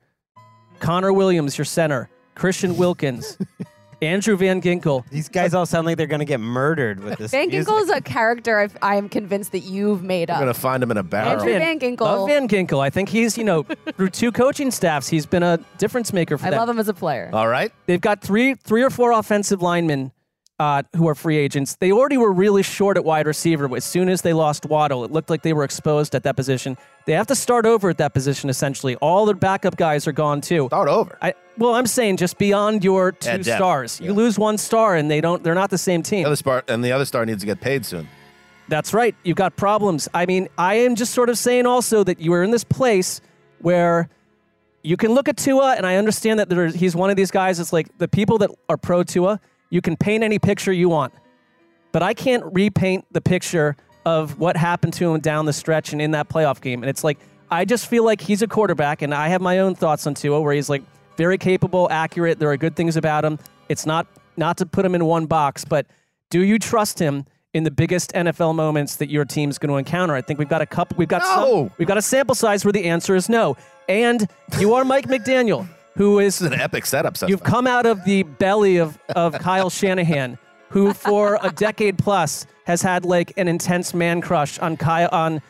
Connor Williams, your center, Christian Wilkins, Andrew Van Ginkel. These guys all sound like they're going to get murdered with this. Van music. Ginkel is a character I've, I am convinced that you've made up. I'm up. going to find him in a barrel. Andrew Van Ginkel. Love Van Ginkel. I think he's, you know, through two coaching staffs, he's been a difference maker for them. I them. love him as a player. All right. They've got three, three or four offensive linemen uh, who are free agents. They already were really short at wide receiver. As soon as they lost Waddle, it looked like they were exposed at that position. They have to start over at that position. Essentially, all their backup guys are gone too. Start over. I, well, I'm saying just beyond your two depth. stars. You lose one star, and they don't. They're not the same team. The other star, and the other star needs to get paid soon. That's right. You've got problems. I mean, I am just sort of saying also that you are in this place where you can look at Tua, and I understand that there, he's one of these guys. It's like the people that are pro Tua, you can paint any picture you want, but I can't repaint the picture of what happened to him down the stretch and in that playoff game. And it's like I just feel like he's a quarterback, and I have my own thoughts on Tua, where he's like very capable, accurate. There are good things about him. It's not not to put him in one box, but do you trust him in the biggest NFL moments that your team's going to encounter? I think we've got a couple. We've got some, we've got a sample size where the answer is no. And you are Mike McDaniel, who is an epic setup. You've come out of the belly of of Kyle Shanahan, who for a decade plus has had like an intense man crush on Kyle on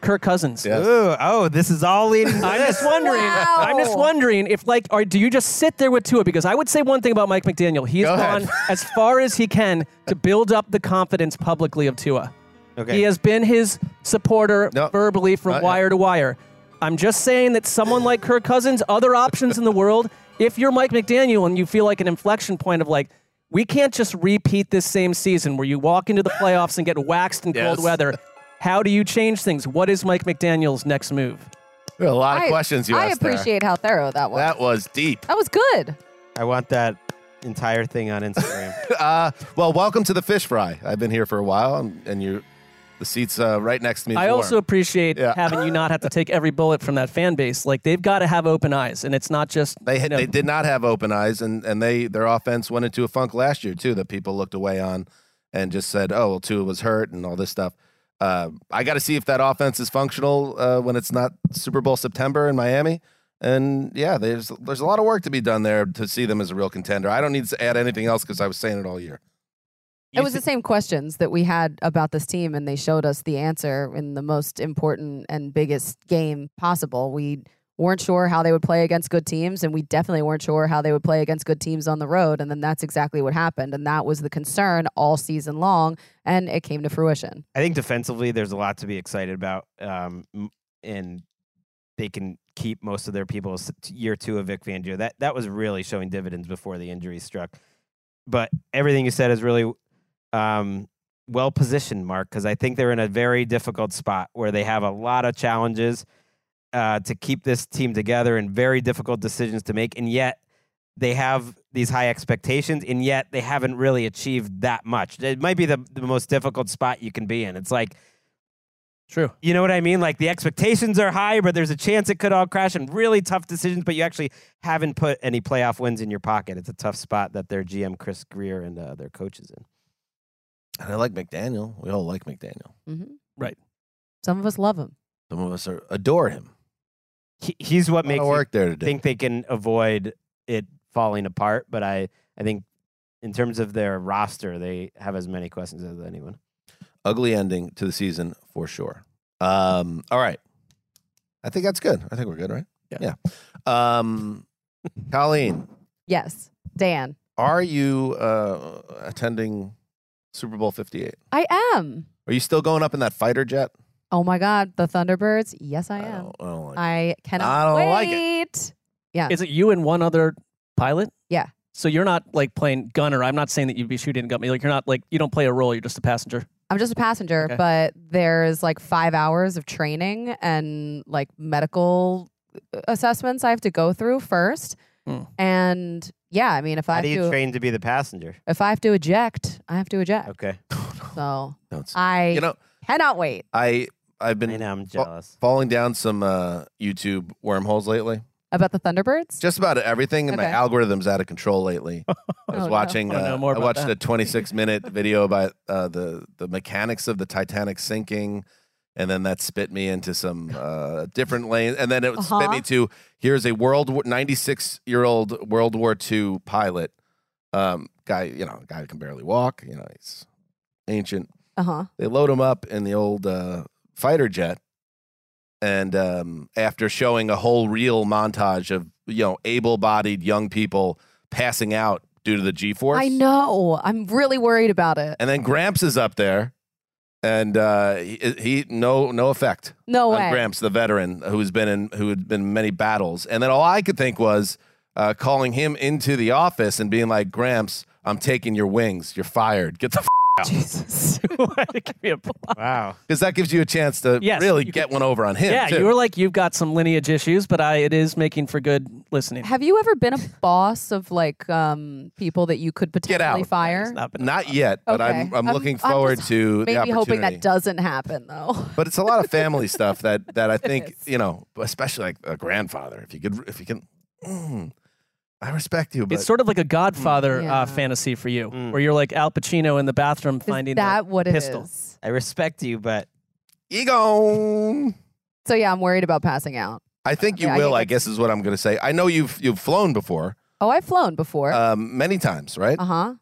Kirk Cousins. Ooh, oh, this is all leading. To I'm this. just wondering. I'm just wondering if, like, or do you just sit there with Tua? Because I would say one thing about Mike McDaniel: he's Go ahead. gone as far as he can to build up the confidence publicly of Tua. Okay. He has been his supporter verbally from Uh, yeah. wire to wire. I'm just saying that someone like Kirk Cousins, other options in the world. If you're Mike McDaniel and you feel like an inflection point of like, we can't just repeat this same season where you walk into the playoffs and get waxed in cold weather. How do you change things? What is Mike McDaniel's next move? There are a lot of I- questions you I asked there. appreciate how thorough that was. That was deep. That was good. I want that entire thing on Instagram. uh, well, welcome to the fish fry. I've been here for a while, and, and you, the seats uh, right next to me. I is also appreciate Yeah. having you not have to take every bullet from that fan base. Like they've got to have open eyes, and it's not just They you know, they did not have open eyes, and and they their offense went into a funk last year too. That people looked away on, and just said, "Oh, well, Tua was hurt," and all this stuff. Uh, I got to see if that offense is functional uh, when it's not Super Bowl September in Miami, And yeah, there's there's a lot of work to be done there to see them as a real contender. I don't need to add anything else because I was saying it all year. It was the same questions that we had about this team, and they showed us the answer in the most important and biggest game possible. We weren't sure how they would play against good teams, and we definitely weren't sure how they would play against good teams on the road. And then that's exactly what happened. And that was the concern all season long, and it came to fruition. I think defensively, there's a lot to be excited about, um, and they can keep most of their people. Year two of Vic Fangio, that that was really showing dividends before the injury struck. But everything you said is really um, well positioned, Marc, because I think they're in a very difficult spot where they have a lot of challenges uh, to keep this team together and very difficult decisions to make, and yet they have these high expectations, and yet they haven't really achieved that much. It might be the, the most difficult spot you can be in. It's like, True. you know what I mean? Like the expectations are high, but there's a chance it could all crash and really tough decisions, but you actually haven't put any playoff wins in your pocket. It's a tough spot that their GM, Chris Grier, and uh, their coaches in. And I like McDaniel. We all like McDaniel. Mm-hmm. Right. Some of us love him. Some of us are, adore him. He, he's what Lot of makes work there to do. think they can avoid it falling apart. But I, I think in terms of their roster, they have as many questions as anyone. Ugly ending to the season for sure. Um, all right. I think that's good. I think we're good, right? Yeah. Um, Colleen, Yes, Dan, are you uh, attending Super Bowl 58? I am. Are you still going up in that fighter jet? Oh my God, the Thunderbirds. Yes, I am. I don't like I cannot I don't wait. like it. Yeah. Is it you and one other pilot? Yeah. So you're not like playing gunner. I'm not saying that you'd be shooting a gun. Like you're not like you don't play a role. You're just a passenger. I'm just a passenger, Okay. but there's like five hours of training and like medical uh, assessments I have to go through first. Hmm. And yeah, I mean, if I How have do you to, train to be the passenger? if I have to eject, I have to eject. Okay. So Don't s- I you know, cannot wait. I I've been I know, I'm fa- jealous. falling down some uh, YouTube wormholes lately. About the Thunderbirds? Just about everything, and my Okay. algorithm's out of control lately. I was Oh, no. watching. Wanna know Uh, more I about watched that. a 26 minute video about uh, the the mechanics of the Titanic sinking, and then that spit me into some uh, different lanes, and then it spit Uh-huh. me to here's a world 96 year old World War II pilot, um, guy. You know, guy who can barely walk. You know, he's ancient. Uh huh. They load him up in the old uh, fighter jet, and um, after showing a whole real montage of you know able-bodied young people passing out due to the G-force, I know. I'm really worried about it. and then Gramps is up there, and uh, he, he no no effect No on way. Gramps, the veteran who's been in who had been in many battles, and then all I could think was uh, calling him into the office and being like, Gramps, I'm taking your wings. You're fired. Get the. Jesus. Give me a block. Wow. Because that gives you a chance to Yes, really you get could- one over on him. yeah, too. you were like you've got some lineage issues, but I it is making for good listening. Have you ever been a boss of like um people that you could potentially out. fire? Not been- Not yet, but I'm, Okay. I'm I'm- looking I'm forward just to the Maybe hoping that doesn't happen though. But it's a lot of family stuff that that I think is. you know, especially like a grandfather. If you could, if you can, mm, I respect you, but It's sort of like a Godfather Yeah. uh, fantasy for you, Mm. where you're like Al Pacino in the bathroom Is finding that what it is? pistol. I respect you, but ego. So yeah, I'm worried about passing out. I think you Yeah, will. think I guess is what I'm going to say. I know you've you've flown before, Oh, I've flown before. um, many times, right? Uh huh.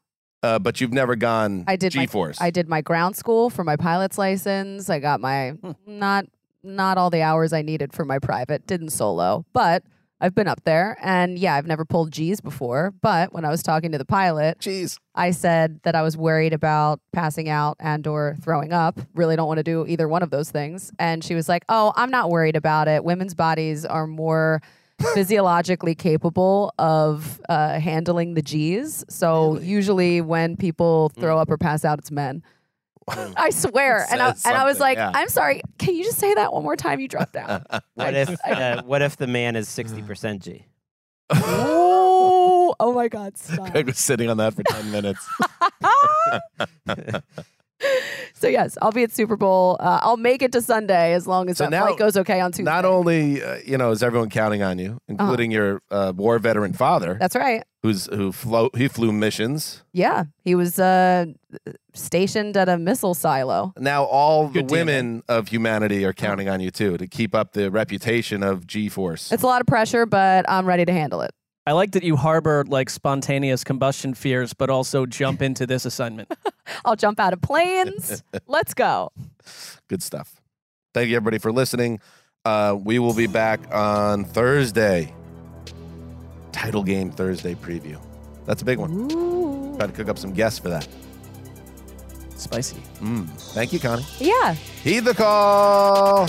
Uh, but you've never gone I did my- G-force. I did my ground school for my pilot's license. I got my Hmm. not not all the hours I needed for my private. Didn't solo, but I've been up there, and yeah, I've never pulled G's before. But when I was talking to the pilot, Jeez. I said that I was worried about passing out and or throwing up. Really don't want to do either one of those things. And she was like, "Oh, I'm not worried about it. Women's bodies are more physiologically capable of uh, handling the G's. So usually when people throw up or pass out, it's men." I swear. And I, and I was like, yeah. I'm sorry. Can you just say that one more time? You dropped out. what if uh, what if the man is sixty percent G? oh, oh my God. Stop. Gregg was sitting on that for ten minutes. So yes, I'll be at Super Bowl. Uh, I'll make it to Sunday as long as So that now- flight goes okay on Tuesday. Not only uh, you know is everyone counting on you, including your uh, war veteran father. That's right. Who's who flew he flew missions. Yeah, he was uh, stationed at a missile silo. Now all the Good deal, women of humanity are counting on you too to keep up the reputation of G Force. It's a lot of pressure, but I'm ready to handle it. I like that you harbor like spontaneous combustion fears, but also jump into this assignment. I'll jump out of planes. Let's go. Good stuff. Thank you everybody for listening. Uh, we will be back on Thursday. Title game Thursday preview. That's a big one. Try to cook up some guests for that. Spicy. Mm. Thank you, Connie. Yeah. Heed the call.